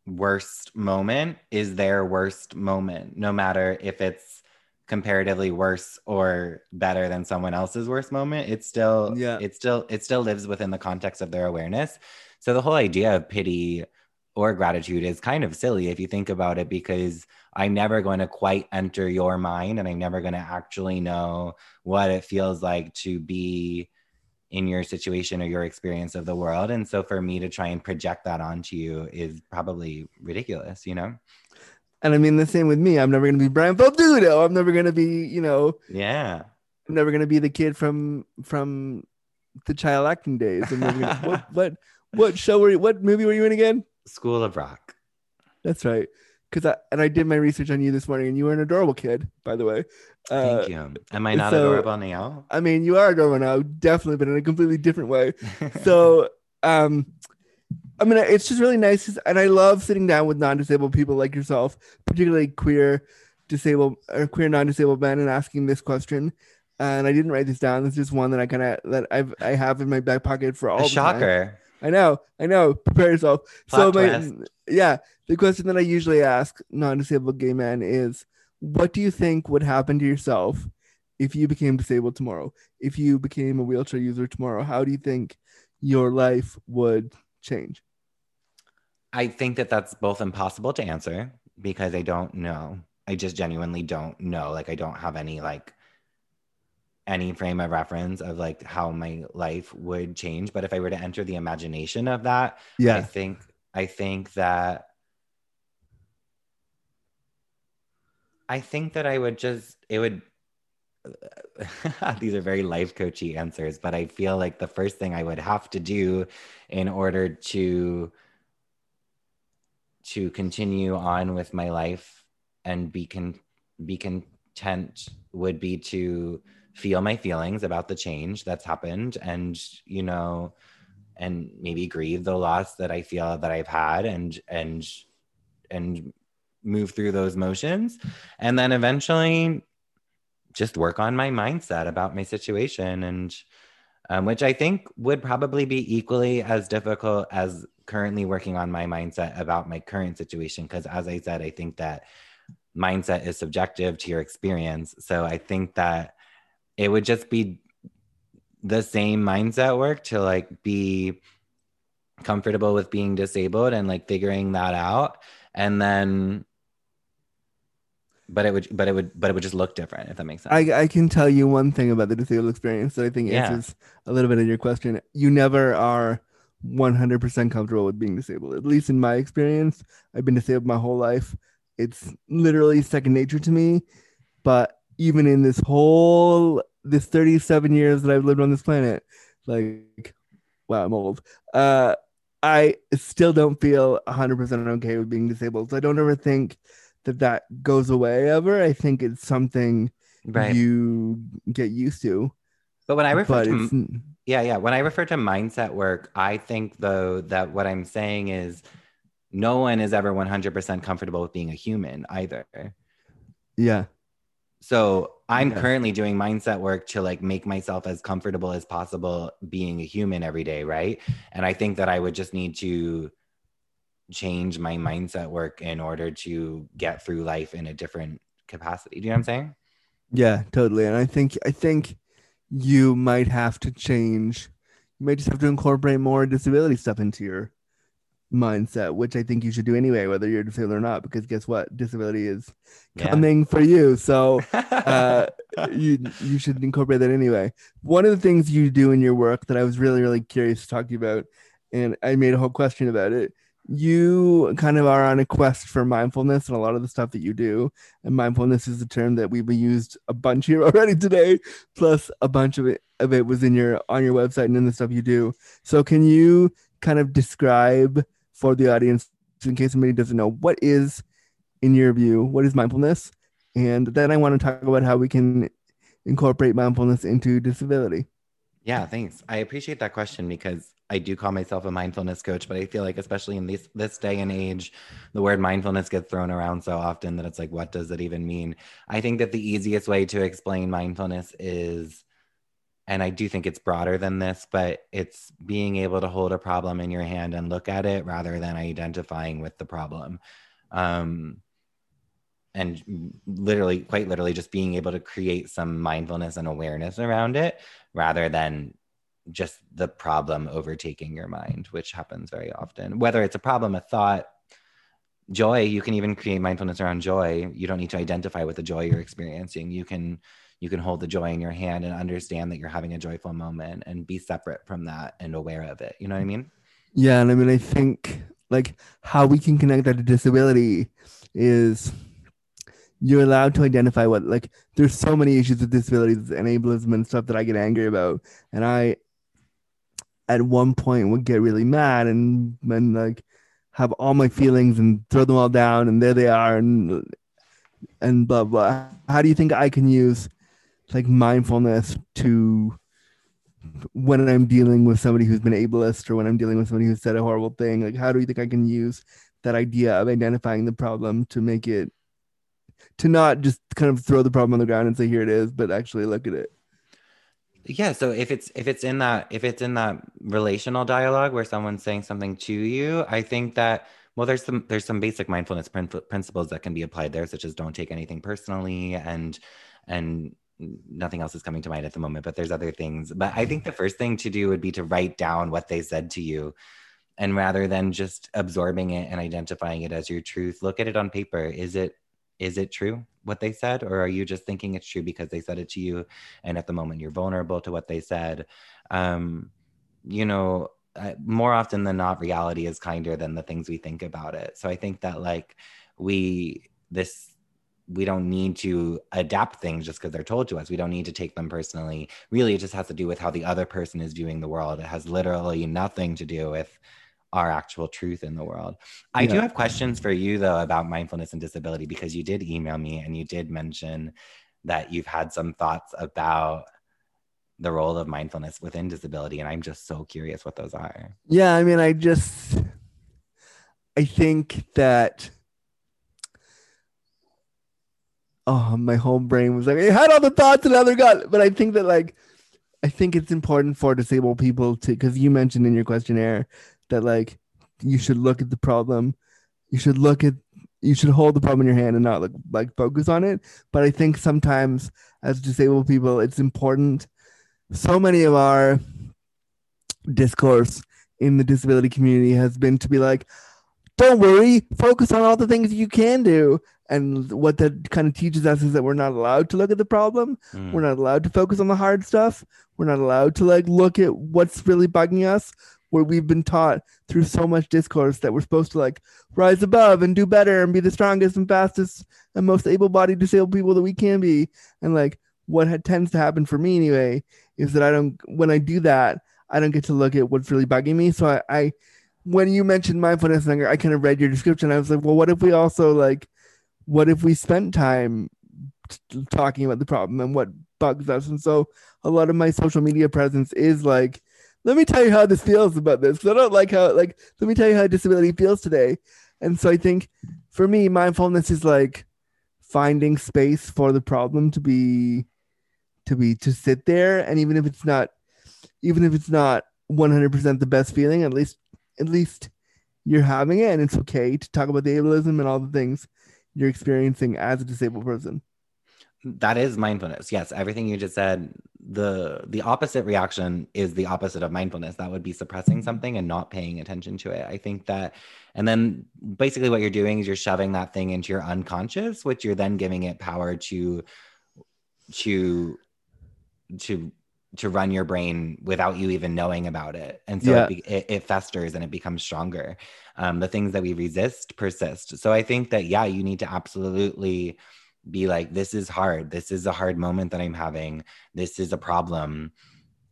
worst moment is their worst moment, no matter if it's comparatively worse or better than someone else's worst moment. It's still, Yeah. it still, it still lives within the context of their awareness. So the whole idea of pity or gratitude is kind of silly if you think about it, because I'm never going to quite enter your mind and I'm never going to actually know what it feels like to be in your situation or your experience of the world. And so for me to try and project that onto you is probably ridiculous, you know? And I mean the same with me. I'm never gonna be Brian Falduto. I'm never gonna be, you know, Yeah. I'm never gonna be the kid from from the child acting days. Gonna, what what what show were you? What movie were you in again? School of Rock. That's right. Because I and I did my research on you this morning, and you were an adorable kid, by the way. Uh, Thank you. Am I not so- adorable now? I mean, you are adorable now, definitely, but in a completely different way. so um i mean it's just really nice and i love sitting down with non-disabled people like yourself particularly queer disabled or queer non-disabled men and asking this question and i didn't write this down this is just one that i kind of that i've i have in my back pocket for all a the time. I know i know. Prepare yourself. So Plot my, yeah the question that i usually ask non-disabled gay men is what do you think would happen to yourself if you became disabled tomorrow? If you became a wheelchair user tomorrow how do you think your life would change? I think that that's both impossible to answer because I don't know. I just genuinely don't know. Like I don't have any like any frame of reference of like how my life would change. But if I were to enter the imagination of that, yeah, I think I think that I think that I would just it would these are very life coachy answers, but I feel like the first thing I would have to do in order to to continue on with my life and be con- be content would be to feel my feelings about the change that's happened and you know and maybe grieve the loss that I feel that I've had and and and move through those motions and then eventually just work on my mindset about my situation and um, which I think would probably be equally as difficult as currently working on my mindset about my current situation. Because as I said, I think that mindset is subjective to your experience. So I think that it would just be the same mindset work to like be comfortable with being disabled and like figuring that out. And then but it would but it would but it would just look different if that makes sense. I, I can tell you one thing about the disabled experience that I think Yeah. answers a little bit of your question. You never are 100% comfortable with being disabled. At least in my experience, I've been disabled my whole life. It's literally second nature to me. But even in this whole this 37 years that I've lived on this planet, like wow, I'm old. Uh I still don't feel 100% okay with being disabled. So I don't ever think that that goes away ever. I think it's something right. you get used to. but when I refer to Yeah, yeah. When I refer to mindset work, I think though that what I'm saying is no one is ever 100% comfortable with being a human either. yeah, So I'm currently doing mindset work to like make myself as comfortable as possible being a human every day, right? And I think that I would just need to change my mindset work in order to get through life in a different capacity. Do you know what I'm saying? yeah, totally. And I think I think you might have to change. You might just have to incorporate more disability stuff into your mindset, which I think you should do anyway, whether you're disabled or not. Because guess what, disability is Yeah. coming for you. So uh, you you should incorporate that anyway. One of the things you do in your work that I was really really curious to talk to you about, and I made a whole question about it. You kind of are on a quest for mindfulness and a lot of the stuff that you do. And mindfulness is a term that we've used a bunch here already today. Plus, a bunch of it of it was in your on your website and in the stuff you do. So, can you kind of describe for the audience, in case somebody doesn't know, what is, in your view, what is mindfulness? And then I want to talk about how we can incorporate mindfulness into disability. Yeah, thanks. I appreciate that question because I do call myself a mindfulness coach, but I feel like especially in this this day and age, the word mindfulness gets thrown around so often that it's like, what does it even mean? I think that the easiest way to explain mindfulness is, and I do think it's broader than this, but it's being able to hold a problem in your hand and look at it rather than identifying with the problem. Um, and literally quite literally just being able to create some mindfulness and awareness around it rather than just the problem overtaking your mind which happens very often. Whether it's a problem a thought joy you can even create mindfulness around joy. You don't need to identify with the joy you're experiencing. You can you can hold the joy in your hand and understand that you're having a joyful moment and be separate from that and aware of it you know what i mean yeah and i mean i think like how we can connect that to disability is you're allowed to identify what like there's so many issues with disabilities and ableism and stuff that I get angry about. And I at one point would get really mad and and like have all my feelings and throw them all down and there they are and and blah blah. How do you think I can use like mindfulness to when I'm dealing with somebody who's been ableist or when I'm dealing with somebody who said a horrible thing? Like how do you think I can use that idea of identifying the problem to make it to not just kind of throw the problem on the ground and say here it is, but actually look at it. Yeah, so if it's if it's in that if it's in that relational dialogue where someone's saying something to you, I think that well there's some there's some basic mindfulness principles that can be applied there such as don't take anything personally and and nothing else is coming to mind at the moment but there's other things. But i think the first thing to do would be to write down what they said to you. And rather than just absorbing it and identifying it as your truth look at it on paper. Is it is it true what they said? Or are you just thinking it's true because they said it to you? And at the moment you're vulnerable to what they said. Um, you know uh, more often than not reality is kinder than the things we think about it. So i think that like we this we don't need to adapt things just because they're told to us. We don't need to take them personally. Really, it just has to do with how the other person is viewing the world. It has literally nothing to do with our actual truth in the world. I yeah. do have questions for you though about mindfulness and disability because you did email me and you did mention that you've had some thoughts about the role of mindfulness within disability and I'm just so curious what those are. Yeah, I mean I just I think that oh my whole brain was like I had all the thoughts and other got but I think that like I think it's important for disabled people to because you mentioned in your questionnaire that like you should look at the problem. You should look at you should hold the problem in your hand and not like like focus on it. But i think sometimes as disabled people it's important. So many of our discourse in the disability community has been to be like don't worry. Focus on all the things you can do and what that kind of teaches us is that we're not allowed to look at the problem. Mm. we're not allowed to focus on the hard stuff. We're not allowed to like look at what's really bugging us where we've been taught through so much discourse that we're supposed to like rise above and do better and be the strongest and fastest and most able-bodied disabled people that we can be. And like what ha- tends to happen for me anyway is that i don't when i do that i don't get to look at what's really bugging me. So i, I when you mentioned mindfulness i kind of read your description. I was like well what if we also like what if we spent time t- talking about the problem and what bugs us and so a lot of my social media presence is like let me tell you how this feels about this. I don't like how like let me tell you how disability feels today. And so I think for me, mindfulness is like finding space for the problem to be to be to sit there. And even if it's not even if it's not 100% the best feeling, at least at least you're having it and it's okay to talk about the ableism and all the things you're experiencing as a disabled person? That is mindfulness. Yes everything you just said the the opposite reaction is the opposite of mindfulness. That would be suppressing something and not paying attention to it. I think that and then basically what you're doing is you're shoving that thing into your unconscious which you're then giving it power to to to to run your brain without you even knowing about it. And so yeah. it, it, it, festers and it becomes stronger. Um, the things that we resist persist. So i think that yeah you need to absolutely be like this is hard. This is a hard moment that i'm having. This is a problem.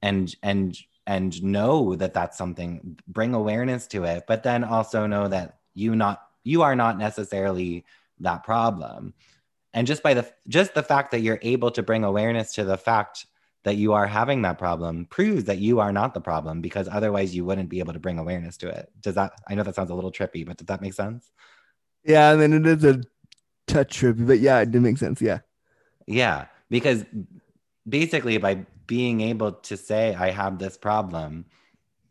And and and know that that's something bring awareness to it but then also know that you not you are not necessarily that problem. And just by the just the fact that you're able to bring awareness to the fact that you are having that problem proves that you are not the problem because otherwise you wouldn't be able to bring awareness to it. Does that, I know that sounds a little trippy, but does that make sense? Yeah, I mean, it is a touch trippy, but yeah, it did make sense. Yeah. Yeah. Because basically, by being able to say, I have this problem,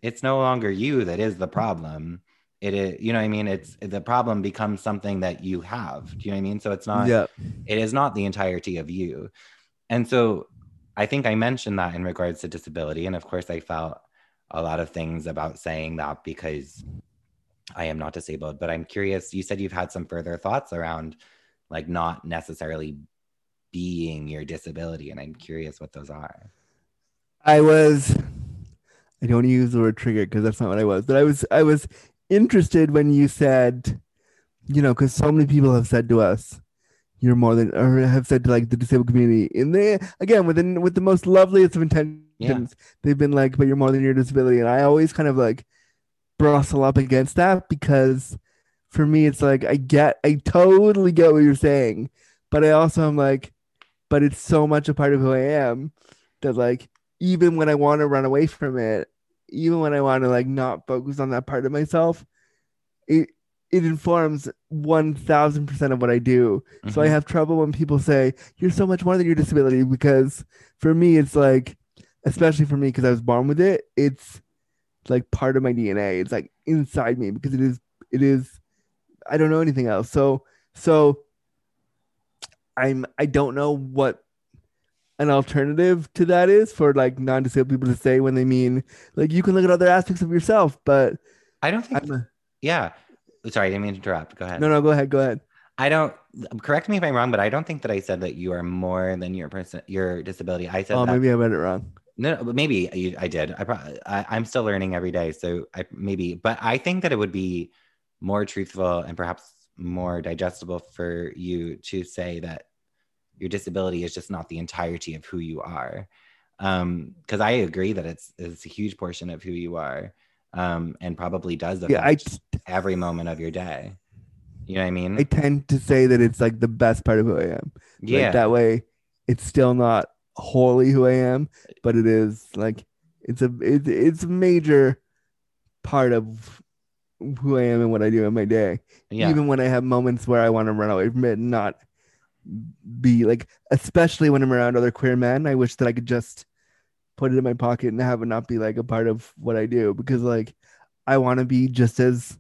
it's no longer you that is the problem. It is, you know what I mean? It's the problem becomes something that you have. Do you know what I mean? So it's not, Yeah. it is not the entirety of you. And so I think I mentioned that in regards to disability. And of course, I felt a lot of things about saying that because I am not disabled. But I'm curious, you said you've had some further thoughts around like not necessarily being your disability. And I'm curious what those are. I was I don't use the word triggered because that's not what I was, but I was I was interested when you said, you know, because so many people have said to us, you're more than or have said to like the disabled community and they again within with the most loveliest of intentions, they've been like, but you're more than your disability. And I always kind of like bristle up against that because for me it's like I get I totally get what you're saying, but I also am like, but it's so much a part of who I am that like even when I want to run away from it, even when I want to like not focus on that part of myself, it it informs one thousand percent of what I do. So I Mhm. have trouble when people say you're so much more than your disability because for me it's like, especially for me because I was born with it, it's like part of my DNA. It's like inside me because it is it is. I don't know anything else. So so I'm I don't know what an alternative to that is for like non-disabled people to say when they mean like you can look at other aspects of yourself, but I don't think, a, yeah. Sorry, I didn't mean to interrupt. Go ahead. no no go ahead go ahead. I don't correct me if I'm wrong, but I don't think that I said that you are more than your person, your disability. I said Oh that maybe I read it wrong. No, maybe you, I did. I, pro- I I'm still learning every day, so I maybe, but I think that it would be more truthful and perhaps more digestible for you to say that your disability is just not the entirety of who you are. Um, because I agree that it's it's a huge portion of who you are, um, and probably does affect Yeah, I every moment of your day. You know what I mean? I tend to say that it's like the best part of who I am. yeah. Like that way it's still not wholly who I am, but it is like it's a it, it's a major part of who I am and what I do in my day. yeah. Even when I have moments where I want to run away from it and not be like especially when I'm around other queer men, I wish that I could just put it in my pocket and have it not be like a part of what I do because like I want to be just as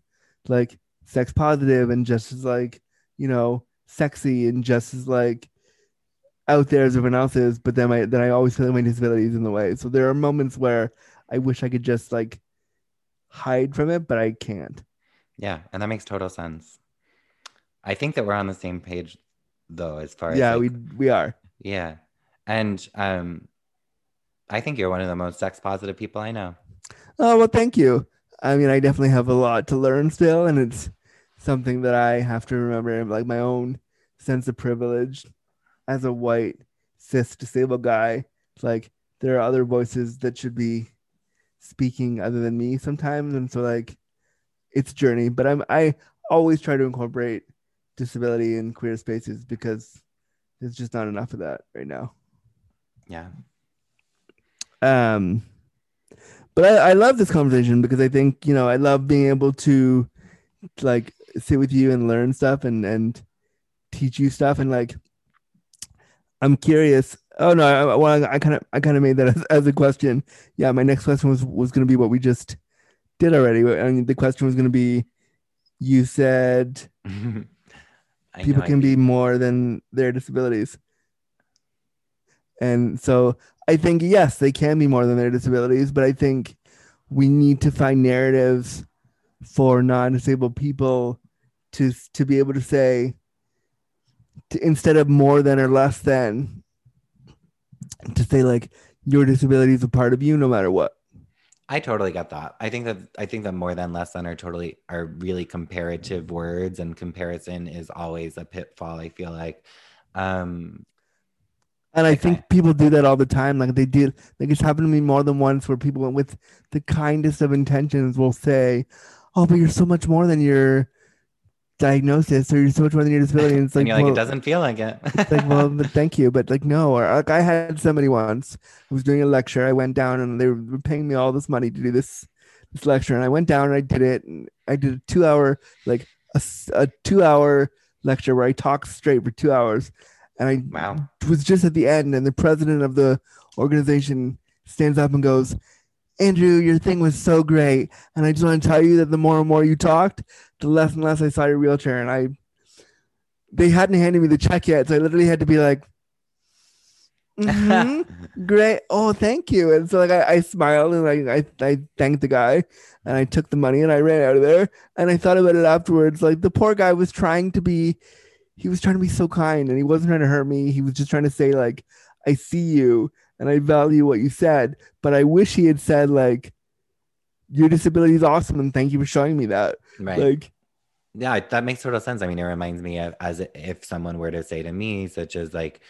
like sex positive and just as like you know sexy and just as like out there as everyone else is but then I then I always feel like my disability is in the way so there are moments where I wish I could just like hide from it but I can't Yeah, and that makes total sense. I think that we're on the same page though, as far as yeah like, we we are yeah. And um I think you're one of the most sex positive people I know. oh well thank you I mean I definitely have a lot to learn still and it's something that I have to remember like my own sense of privilege as a white cis disabled guy it's like there are other voices that should be speaking other than me sometimes and so like it's a journey but i'm i always try to incorporate disability in queer spaces because there's just not enough of that right now Yeah. Um but I, I love this conversation because i think you know i love being able to like sit with you and learn stuff and and teach you stuff. And like i'm curious. Oh no i, well, I kind of i kind of made that as, as a question. Yeah my next question was was going to be what we just did already. I mean, the question was going to be you said people know can be more than their disabilities. And so I think, yes, they can be more than their disabilities, but I think we need to find narratives for non disabled people to, to be able to say, to, instead of more than or less than, to say, like, your disability is a part of you no matter what. I totally get that. I think that I think that more than less than are totally are really comparative words and comparison is always a pitfall, I feel like. Um And I think people do that all the time. Like they did, like it's happened to me more than once where people with the kindest of intentions will say, Oh, but you're so much more than your diagnosis or you're so much more than your disability. And it's like, and you're like, well, it doesn't feel like it. it's like, well, but thank you, but like, no. Or like, I had somebody once who was doing a lecture. I went down and they were paying me all this money to do this this lecture, and I went down and I did it. And I did a two hour, like a, a two hour lecture where I talked straight for two hours, and I wow. was just at the end, and the president of the organization stands up and goes, Andrew, your thing was so great. And I just want to tell you that the more and more you talked, the less and less I saw your wheelchair. And I, they hadn't handed me the check yet. So I literally had to be like, "Mhm, great. Oh, thank you. And so like I, I smiled and I, I, I thanked the guy and I took the money and I ran out of there. And I thought about it afterwards. Like the poor guy was trying to be, he was trying to be so kind and he wasn't trying to hurt me. He was just trying to say like, I see you and I value what you said, but I wish he had said like, your disability is awesome and thank you for showing me that. right. Like, Yeah, that makes total sense. I mean, it reminds me of as if someone were to say to me, such as like,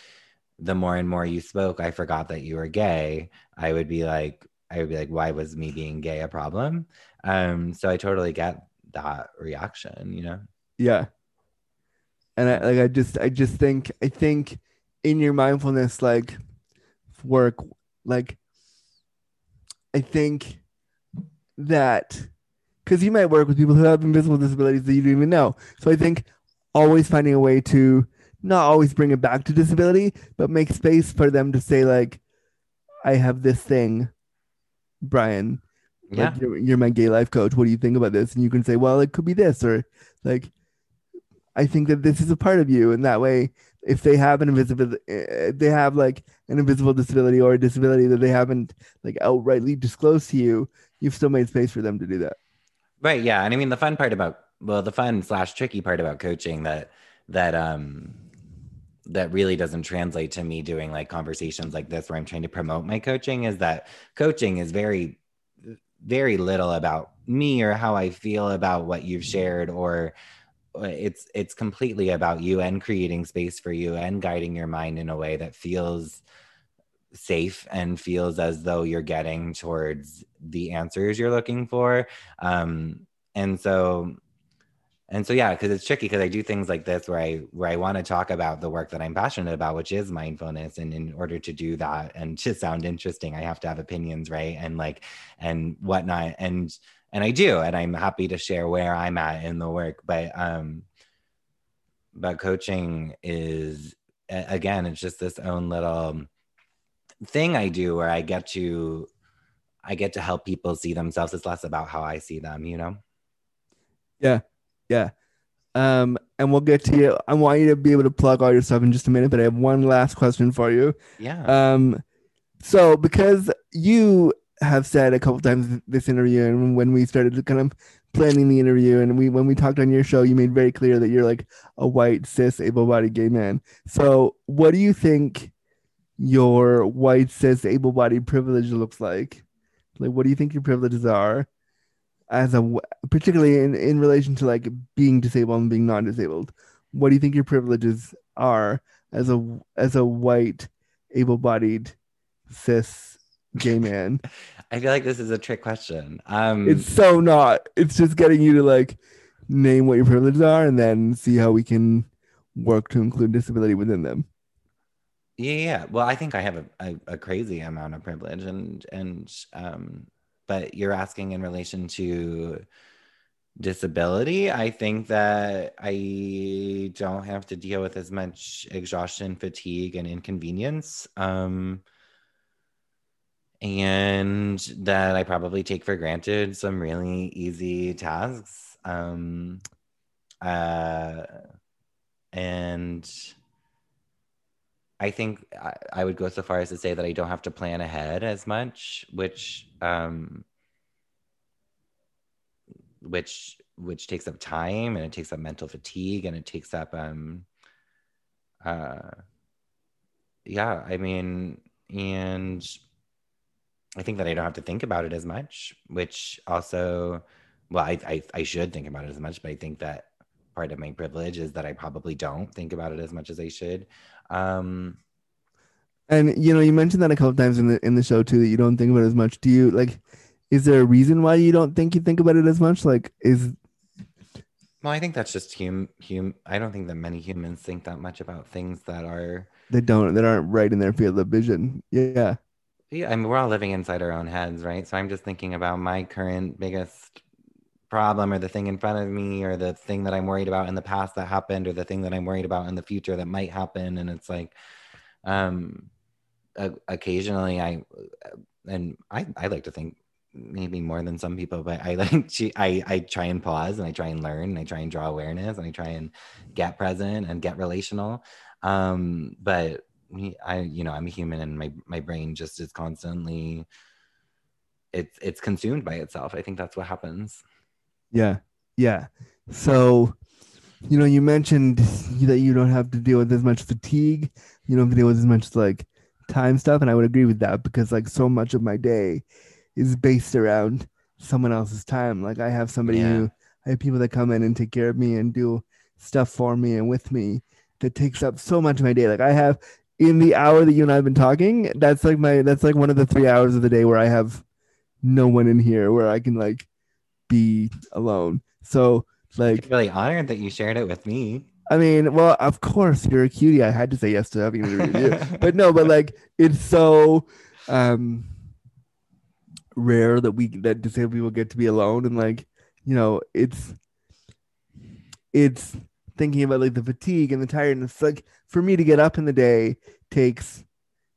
the more and more you spoke, I forgot that you were gay. I would be like, I would be like, why was me being gay a problem? Um, so I totally get that reaction, you know? yeah. And I like I just I just think I think in your mindfulness like work like I think that because you might work with people who have invisible disabilities that you don't even know. So I think always finding a way to not always bring it back to disability, but make space for them to say like, I have this thing, Brian. Yeah. Like you're, you're my gay life coach. What do you think about this? And you can say, well, it could be this, or like, I think that this is a part of you. And that way, if they have an invisible, uh, they have like an invisible disability or a disability that they haven't like outrightly disclosed to you, you've still made space for them to do that. Right. Yeah. And I mean, the fun part about, well, the fun slash tricky part about coaching that, that, um, that really doesn't translate to me doing like conversations like this where I'm trying to promote my coaching is that coaching is very, very little about me or how I feel about what you've shared or it's it's completely about you and creating space for you and guiding your mind in a way that feels safe and feels as though you're getting towards the answers you're looking for. Um and so and so yeah because it's tricky because i do things like this where i where i want to talk about the work that i'm passionate about which is mindfulness. And in order to do that and to sound interesting i have to have opinions right? And like and whatnot. And and i do and i'm happy to share where i'm at in the work but um but coaching is again it's just this own little thing i do where i get to i get to help people see themselves it's less about how i see them you know Yeah. Yeah. Um, and we'll get to you. I want you to be able to plug all your stuff in just a minute, but I have one last question for you. yeah Um, so because you have said a couple times this interview, and when we started kind of planning the interview, and we when we talked on your show, you made very clear that you're like a white cis able-bodied gay man. So what do you think your white cis able-bodied privilege looks like? Like, what do you think your privileges are? As a particularly in, in relation to like being disabled and being non-disabled, what do you think your privileges are as a as a white able-bodied cis gay man. i feel like this is a trick question um it's so not. It's just getting you to like name what your privileges are and then see how we can work to include disability within them. Yeah, yeah. Well, I think I have a, a, a crazy amount of privilege, and and um, but you're asking in relation to disability. I think that I don't have to deal with as much exhaustion, fatigue, and inconvenience. Um, and that I probably take for granted some really easy tasks. Um, uh, and I think I, I would go so far as to say that I don't have to plan ahead as much, which um, which which takes up time and it takes up mental fatigue and it takes up um uh yeah i mean and i think that i don't have to think about it as much which also well i i, I should think about it as much but i think that part of my privilege is that i probably don't think about it as much as i should um And you know, you mentioned that a couple times in the in the show too that you don't think about it as much. Do you like is there a reason why you don't think you think about it as much? Like is Well, I think that's just hum hum. I don't think that many humans think that much about things that are. They don't. That aren't right in their field of vision. Yeah. Yeah, I mean, we're all living inside our own heads, right? So I'm just thinking about my current biggest problem or the thing in front of me or the thing that I'm worried about in the past that happened or the thing that I'm worried about in the future that might happen. And it's like, um, occasionally I, and I, I like to think maybe more than some people, but I like to, I, I try and pause and I try and learn and I try and draw awareness and I try and get present and get relational. Um, but I, you know, I'm a human and my, my brain just is constantly, it's, it's consumed by itself. I think that's what happens. Yeah. Yeah. So, you know, you mentioned that you don't have to deal with as much fatigue. You don't have to deal with as much like time stuff. And I would agree with that because like so much of my day is based around someone else's time. Like I have somebody yeah. who I have people that come in and take care of me and do stuff for me and with me that takes up so much of my day. Like I have in the hour that you and I have been talking, that's like my that's like one of the three hours of the day where I have no one in here where I can like be alone. So like I'm really honored that you shared it with me. I mean, well, of course you're a cutie. I had to say yes to having an interview, but no, but like it's so um rare that we that disabled people get to be alone and like you know it's it's thinking about like the fatigue and the tiredness like for me to get up in the day takes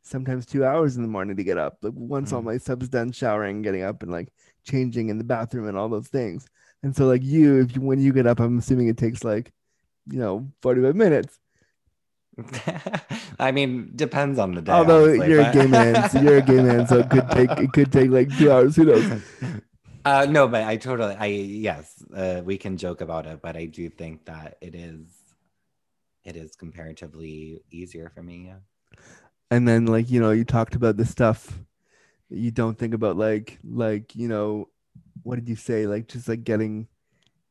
sometimes two hours in the morning to get up like once mm. all my stuff's done showering getting up and like changing in the bathroom and all those things and so like you if you when you get up i'm assuming it takes like you know 45 minutes I mean, depends on the day. Although honestly, you're but... a gay man, so you're a gay man, so it could take it could take like two hours. Who knows? Uh, no, but I totally, I yes, uh, we can joke about it, but I do think that it is, it is comparatively easier for me. Yeah. And then, like you know, you talked about the stuff that you don't think about, like like you know, what did you say? Like just like getting,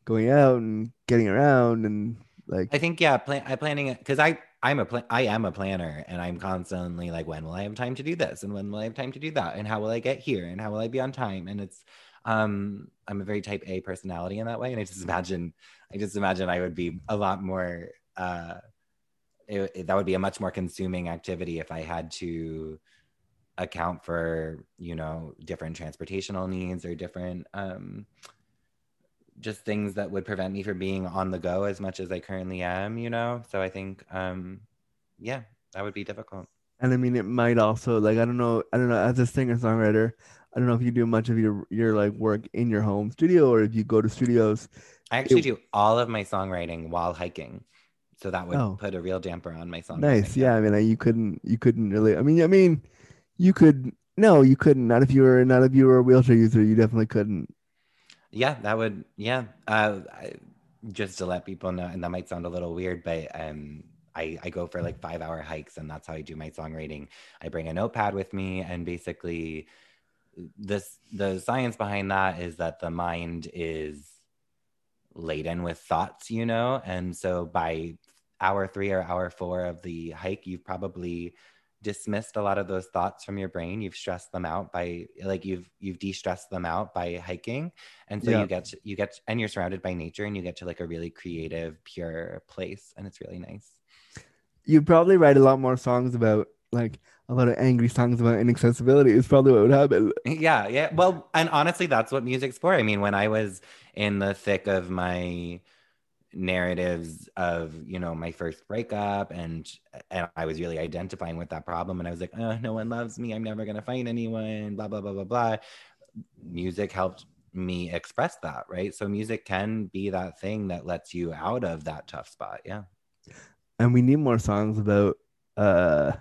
going out and getting around and like. I think yeah, plan, I planning it because I I'm a pl- I am a planner and I'm constantly like when will I have time to do this and when will I have time to do that and how will I get here and how will I be on time and it's um I'm a very type A personality in that way and I just imagine I just imagine I would be a lot more uh it, it, that would be a much more consuming activity if I had to account for you know different transportational needs or different um just things that would prevent me from being on the go as much as I currently am, you know? So I think, um, yeah, that would be difficult. And I mean, it might also, like, I don't know, I don't know, as a singer songwriter, I don't know if you do much of your, your like work in your home studio or if you go to studios. I actually it, do all of my songwriting while hiking. So that would oh. put a real damper on my song. Nice. Yeah. I mean, you couldn't, you couldn't really, I mean, I mean, you could, no, you couldn't. Not if you were, not if you were a wheelchair user, you definitely couldn't. Yeah, that would. Yeah, uh, I, just to let people know, and that might sound a little weird, but um, I, I go for like five hour hikes, and that's how I do my songwriting. I bring a notepad with me, and basically, this the science behind that is that the mind is laden with thoughts, you know, and so by hour three or hour four of the hike, you've probably dismissed a lot of those thoughts from your brain. You've stressed them out by like you've you've de-stressed them out by hiking. And so yeah. you get to, you get and you're surrounded by nature and you get to like a really creative pure place and it's really nice. You probably write a lot more songs about like a lot of angry songs about inaccessibility is probably what would happen. Yeah yeah. Well and honestly that's what music's for. I mean when i was in the thick of my narratives of you know my first breakup and and I was really identifying with that problem and I was like oh, no one loves me. I'm never gonna find anyone blah blah blah blah blah. Music helped me express that right? So music can be that thing that lets you out of that tough spot. Yeah. And we need more songs about uh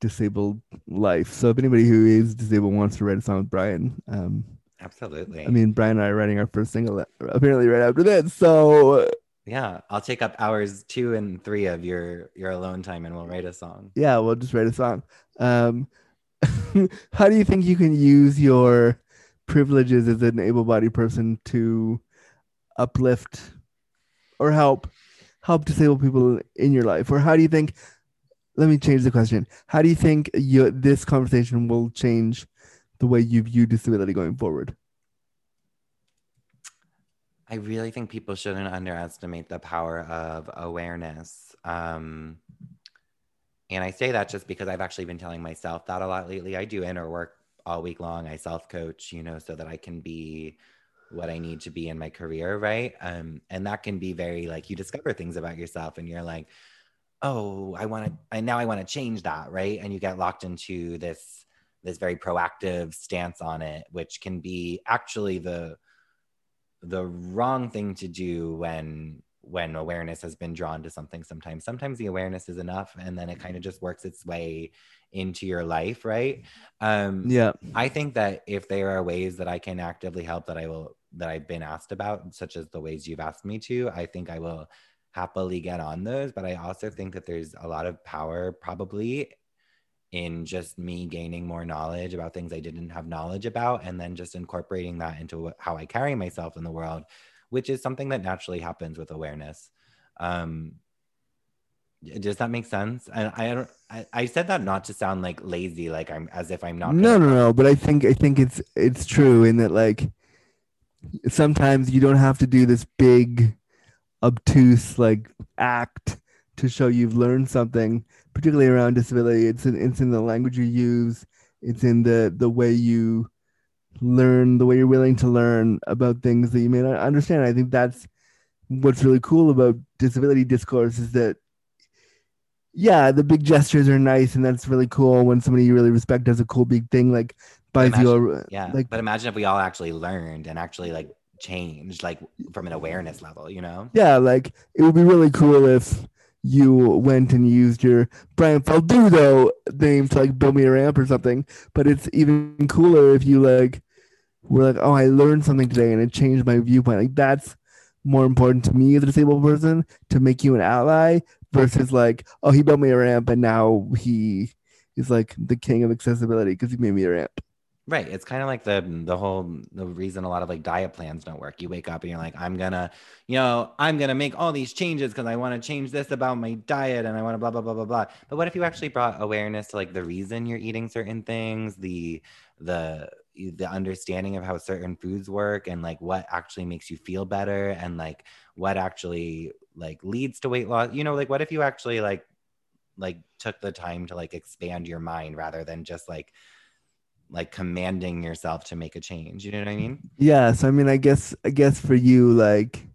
disabled life so if anybody who is disabled wants to write a song with Brian um Absolutely. I mean, Brian and I are writing our first single apparently right after this. So yeah, I'll take up hours two and three of your your alone time, and we'll write a song. Yeah, we'll just write a song. Um, how do you think you can use your privileges as an able-bodied person to uplift or help help disabled people in your life? Or how do you think? Let me change the question. How do you think this conversation will change the way you view disability going forward? I really think people shouldn't underestimate the power of awareness. Um, and I say that just because I've actually been telling myself that a lot lately. I do inner work all week long. I self coach, you know, so that I can be what I need to be in my career, right? Um, and that can be very like you discover things about yourself and you're like, oh, I want to, I now I want to change that, right? And you get locked into this this very proactive stance on it, which can be actually the the wrong thing to do when when awareness has been drawn to something sometimes sometimes the awareness is enough and then it kind of just works its way into your life right um Yeah. i think that if there are ways that i can actively help that i will that i've been asked about such as the ways you've asked me to i think i will happily get on those but i also think that there's a lot of power probably in just me gaining more knowledge about things I didn't have knowledge about, and then just incorporating that into how I carry myself in the world, which is something that naturally happens with awareness. Um, does that make sense? And I don't. I, I said that not to sound like lazy, like I'm as if I'm not. No, no, no. But I think I think it's it's true in that like sometimes you don't have to do this big, obtuse like act to show you've learned something, particularly around disability. It's in it's in the language you use. It's in the the way you learn, the way you're willing to learn about things that you may not understand. I think that's what's really cool about disability discourse is that yeah, the big gestures are nice and that's really cool when somebody you really respect does a cool big thing like buys you a Yeah. like but imagine if we all actually learned and actually like changed, like from an awareness level, you know? yeah, like it would be really cool if you went and used your Brian Falduto name to like build me a ramp or something. But it's even cooler if you like were like, oh, I learned something today and it changed my viewpoint. Like that's more important to me as a disabled person to make you an ally versus like, oh, he built me a ramp and now he is like the king of accessibility because he made me a ramp. Right. It's kind of like the mm, the whole mm, the reason a lot of like diet plans don't work. You wake up and you're like, I'm gonna, you know, I'm gonna make all these changes because I want to change this about my diet and I want to blah blah blah blah blah. But what if you actually brought awareness to like the reason you're eating certain things, the the the understanding of how certain foods work and like what actually makes you feel better and like what actually like leads to weight loss. You know, like what if you actually like like took the time to like expand your mind rather than just like like commanding yourself to make a change. You know what I mean? Yeah, so I mean, I guess I guess for you, like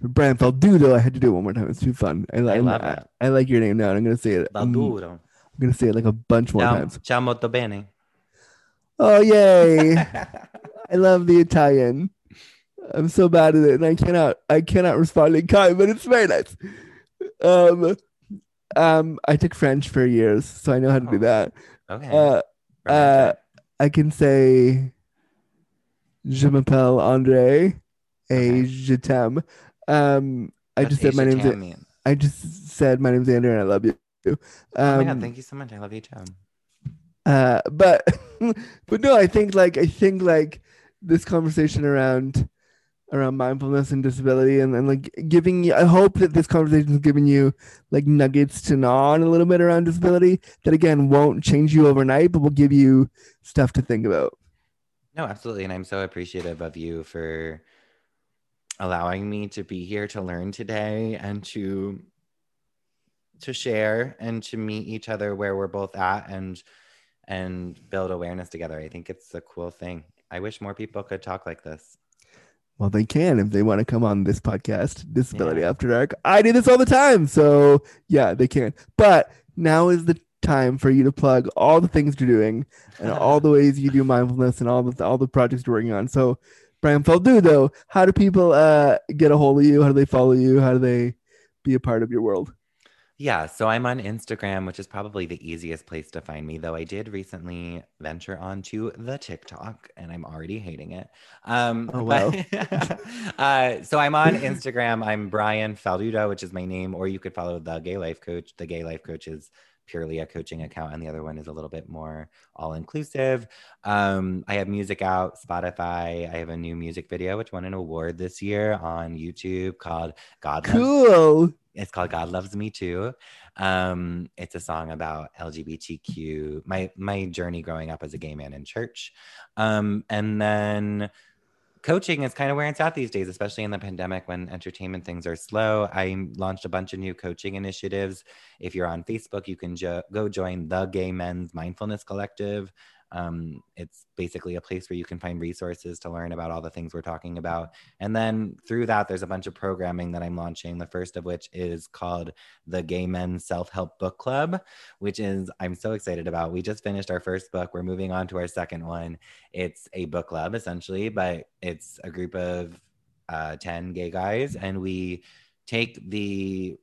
for Brian Falduto, I had to do it one more time. It's too fun. I, I love I, it. I like your name now. And I'm gonna say it. I'm, I'm gonna say it like a bunch more Ciao, times. ciao molto bene. Oh yay! I love the Italian. I'm so bad at it, and I cannot I cannot respond in kind, but it's very nice. Um, um, I took French for years, so I know how to do Oh, that. okay. Uh, uh, I can say Je m'appelle André et je t'aime. Um, I That's just said my name's Tamian. I just said my name's Andrew and I love you. Um, oh my god, thank you so much. I love you too. uh, but but no, I think like I think like this conversation around around mindfulness and disability and, and like giving you I hope that this conversation is giving you like nuggets to gnaw on a little bit around disability that again won't change you overnight, but will give you stuff to think about. No, absolutely. And I'm so appreciative of you for allowing me to be here to learn today and to to share and to meet each other where we're both at and and build awareness together. I think it's a cool thing. I wish more people could talk like this. Well, they can if they want to come on this podcast, Disability Yeah. After Dark. I do this all the time. So, yeah, they can. But now is the time for you to plug all the things you're doing and all the ways you do mindfulness and all the all the projects you're working on. So, Brian Falduto, how do people uh, get a hold of you? How do they follow you? How do they be a part of your world? Yeah, so I'm on Instagram, which is probably the easiest place to find me, though I did recently venture onto the TikTok and I'm already hating it. Um, Oh, wow. but- uh, so I'm on Instagram. I'm Brian Falduto, which is my name, or you could follow the Gay Life Coach. The Gay Life Coach is purely a coaching account, and the other one is a little bit more all inclusive. Um, I have music out, Spotify. I have a new music video, which won an award this year on YouTube called God Loves Cool. it's called God Loves Me Too. Um, it's a song about LGBTQ, my my journey growing up as a gay man in church. Um, and then coaching is kind of where it's at these days, especially in the pandemic when entertainment things are slow. I launched a bunch of new coaching initiatives. If you're on Facebook, you can jo- go join the Gay Men's Mindfulness Collective. Um, it's basically a place where you can find resources to learn about all the things we're talking about. And then through that, there's a bunch of programming that I'm launching. The first of which is called the Gay Men Self Help Book Club, which is I'm so excited about. We just finished our first book. We're moving on to our second one. It's a book club essentially, but it's a group of uh, 10 gay guys, and we take the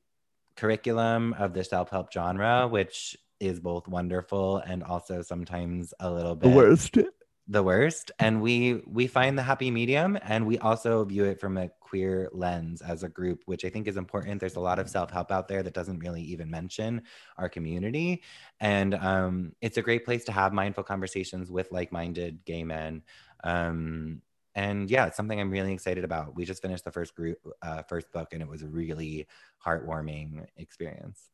curriculum of the self help genre, which is both wonderful and also sometimes a little bit The worst. the worst. And we we find the happy medium and we also view it from a queer lens as a group which i think is important. There's a lot of self-help out there that doesn't really even mention our community. And um, it's a great place to have mindful conversations with like-minded gay men. Um, and yeah it's something i'm really excited about. We just finished the first group uh, first book and it was a really heartwarming experience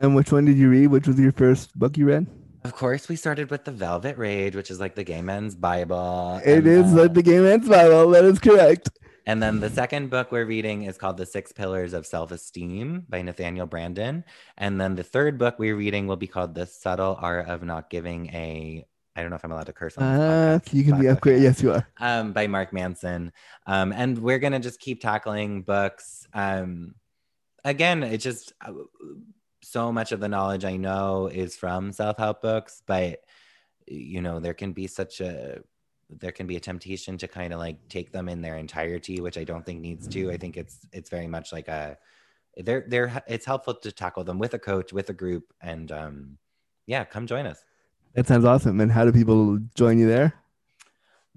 And which one did you read? Which was your first book you read? Of course, we started with the Velvet Rage, which is like the gay men's Bible. It is uh, like the Gay Man's Bible. That is correct. and then the second book we're reading is called The Six Pillars of Self Esteem by Nathaniel Branden. And then the third book we're reading will be called The Subtle Art of Not Giving a. I don't know if I'm allowed to curse on Uh, podcast, you can be upgraded. Yes, you are. Um, by Mark Manson. Um, and we're gonna just keep tackling books. Um, again, it just uh, so much of the knowledge I know is from self-help books, but you know, there can be such a there can be a temptation to kind of like take them in their entirety, which I don't think needs to. I think it's it's very much like a they're they're it's helpful to tackle them with a coach, with a group, and um yeah, come join us. That sounds awesome. And how do people join you there?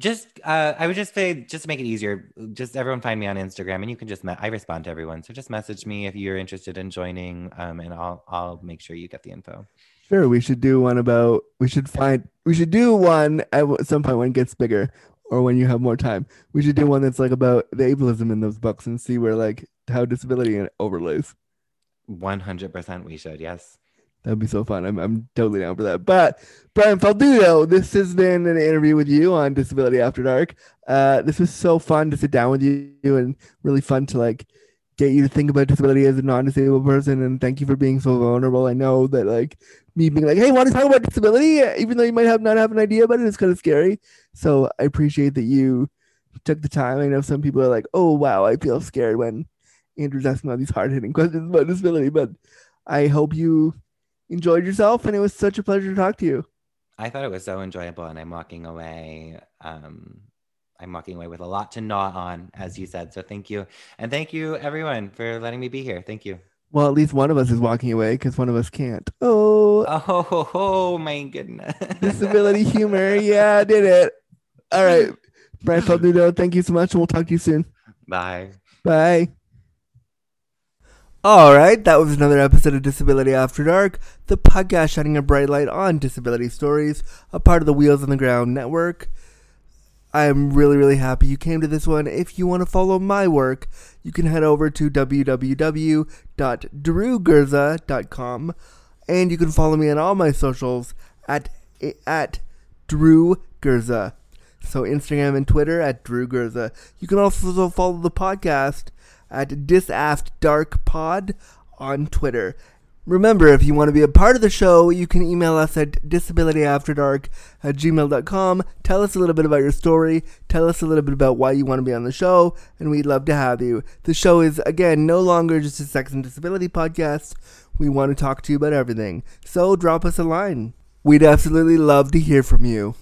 Just, uh, I would just say, just to make it easier, just everyone find me on Instagram, and you can just, me- I respond to everyone, so just message me if you're interested in joining, um, and I'll, I'll make sure you get the info. Sure, we should do one about. We should find. We should do one at some point when it gets bigger, or when you have more time. We should do one that's like about the ableism in those books and see where like how disability overlays. One hundred percent, we should. Yes. That'd be so fun. I'm I'm totally down for that. But Brian Falduto, this has been an interview with you on Disability After Dark. Uh, this was so fun to sit down with you and really fun to like get you to think about disability as a non-disabled person. And thank you for being so vulnerable. I know that like me being like, hey, want to talk about disability, even though you might have not have an idea about it, it's kind of scary. So I appreciate that you took the time. I know some people are like, oh wow, I feel scared when Andrew's asking all these hard-hitting questions about disability, but I hope you enjoyed yourself and it was such a pleasure to talk to you. I thought it was so enjoyable, and I'm walking away. Um, I'm walking away with a lot to gnaw on, as you said. So thank you, and thank you everyone for letting me be here. Thank you. Well, at least one of us is walking away because one of us can't. Oh, Oh, ho, ho, my goodness. disability humor. Yeah, I did it. All right. Brian thank you so much, and we'll talk to you soon. Bye. Bye. All right, that was another episode of Disability After Dark, the podcast shining a bright light on disability stories, a part of the Wheels on the Ground network. I am really, really happy you came to this one. If you want to follow my work, you can head over to www.drewgurza.com and you can follow me on all my socials at at Drew Gurza. So Instagram and Twitter at Drew Gurza. You can also follow the podcast at DisAftDarkPod on Twitter. Remember, if you want to be a part of the show, you can email us at disabilityafterdark at gmail.com. Tell us a little bit about your story. Tell us a little bit about why you want to be on the show, and we'd love to have you. The show is, again, no longer just a sex and disability podcast. We want to talk to you about everything. So drop us a line. We'd absolutely love to hear from you.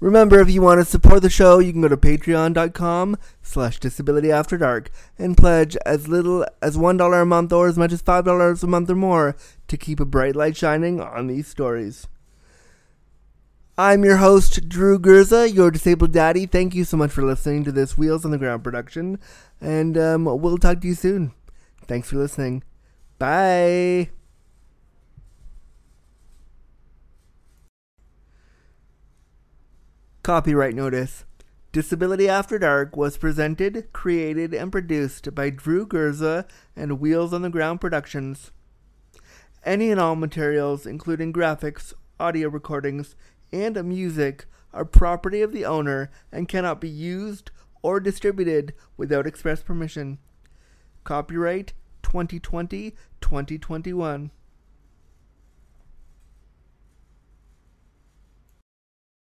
Remember, if you want to support the show, you can go to patreon.com slash disability after dark and pledge as little as $1 a month or as much as $5 a month or more to keep a bright light shining on these stories. I'm your host, Drew Gurza, your disabled daddy. Thank you so much for listening to this Wheels on the Ground production, and um, we'll talk to you soon. Thanks for listening. Bye. Copyright notice. Disability After Dark was presented, created, and produced by Drew Gurza and Wheels on the Ground Productions. Any and all materials, including graphics, audio recordings, and music, are property of the owner and cannot be used or distributed without express permission. Copyright 2020 2021.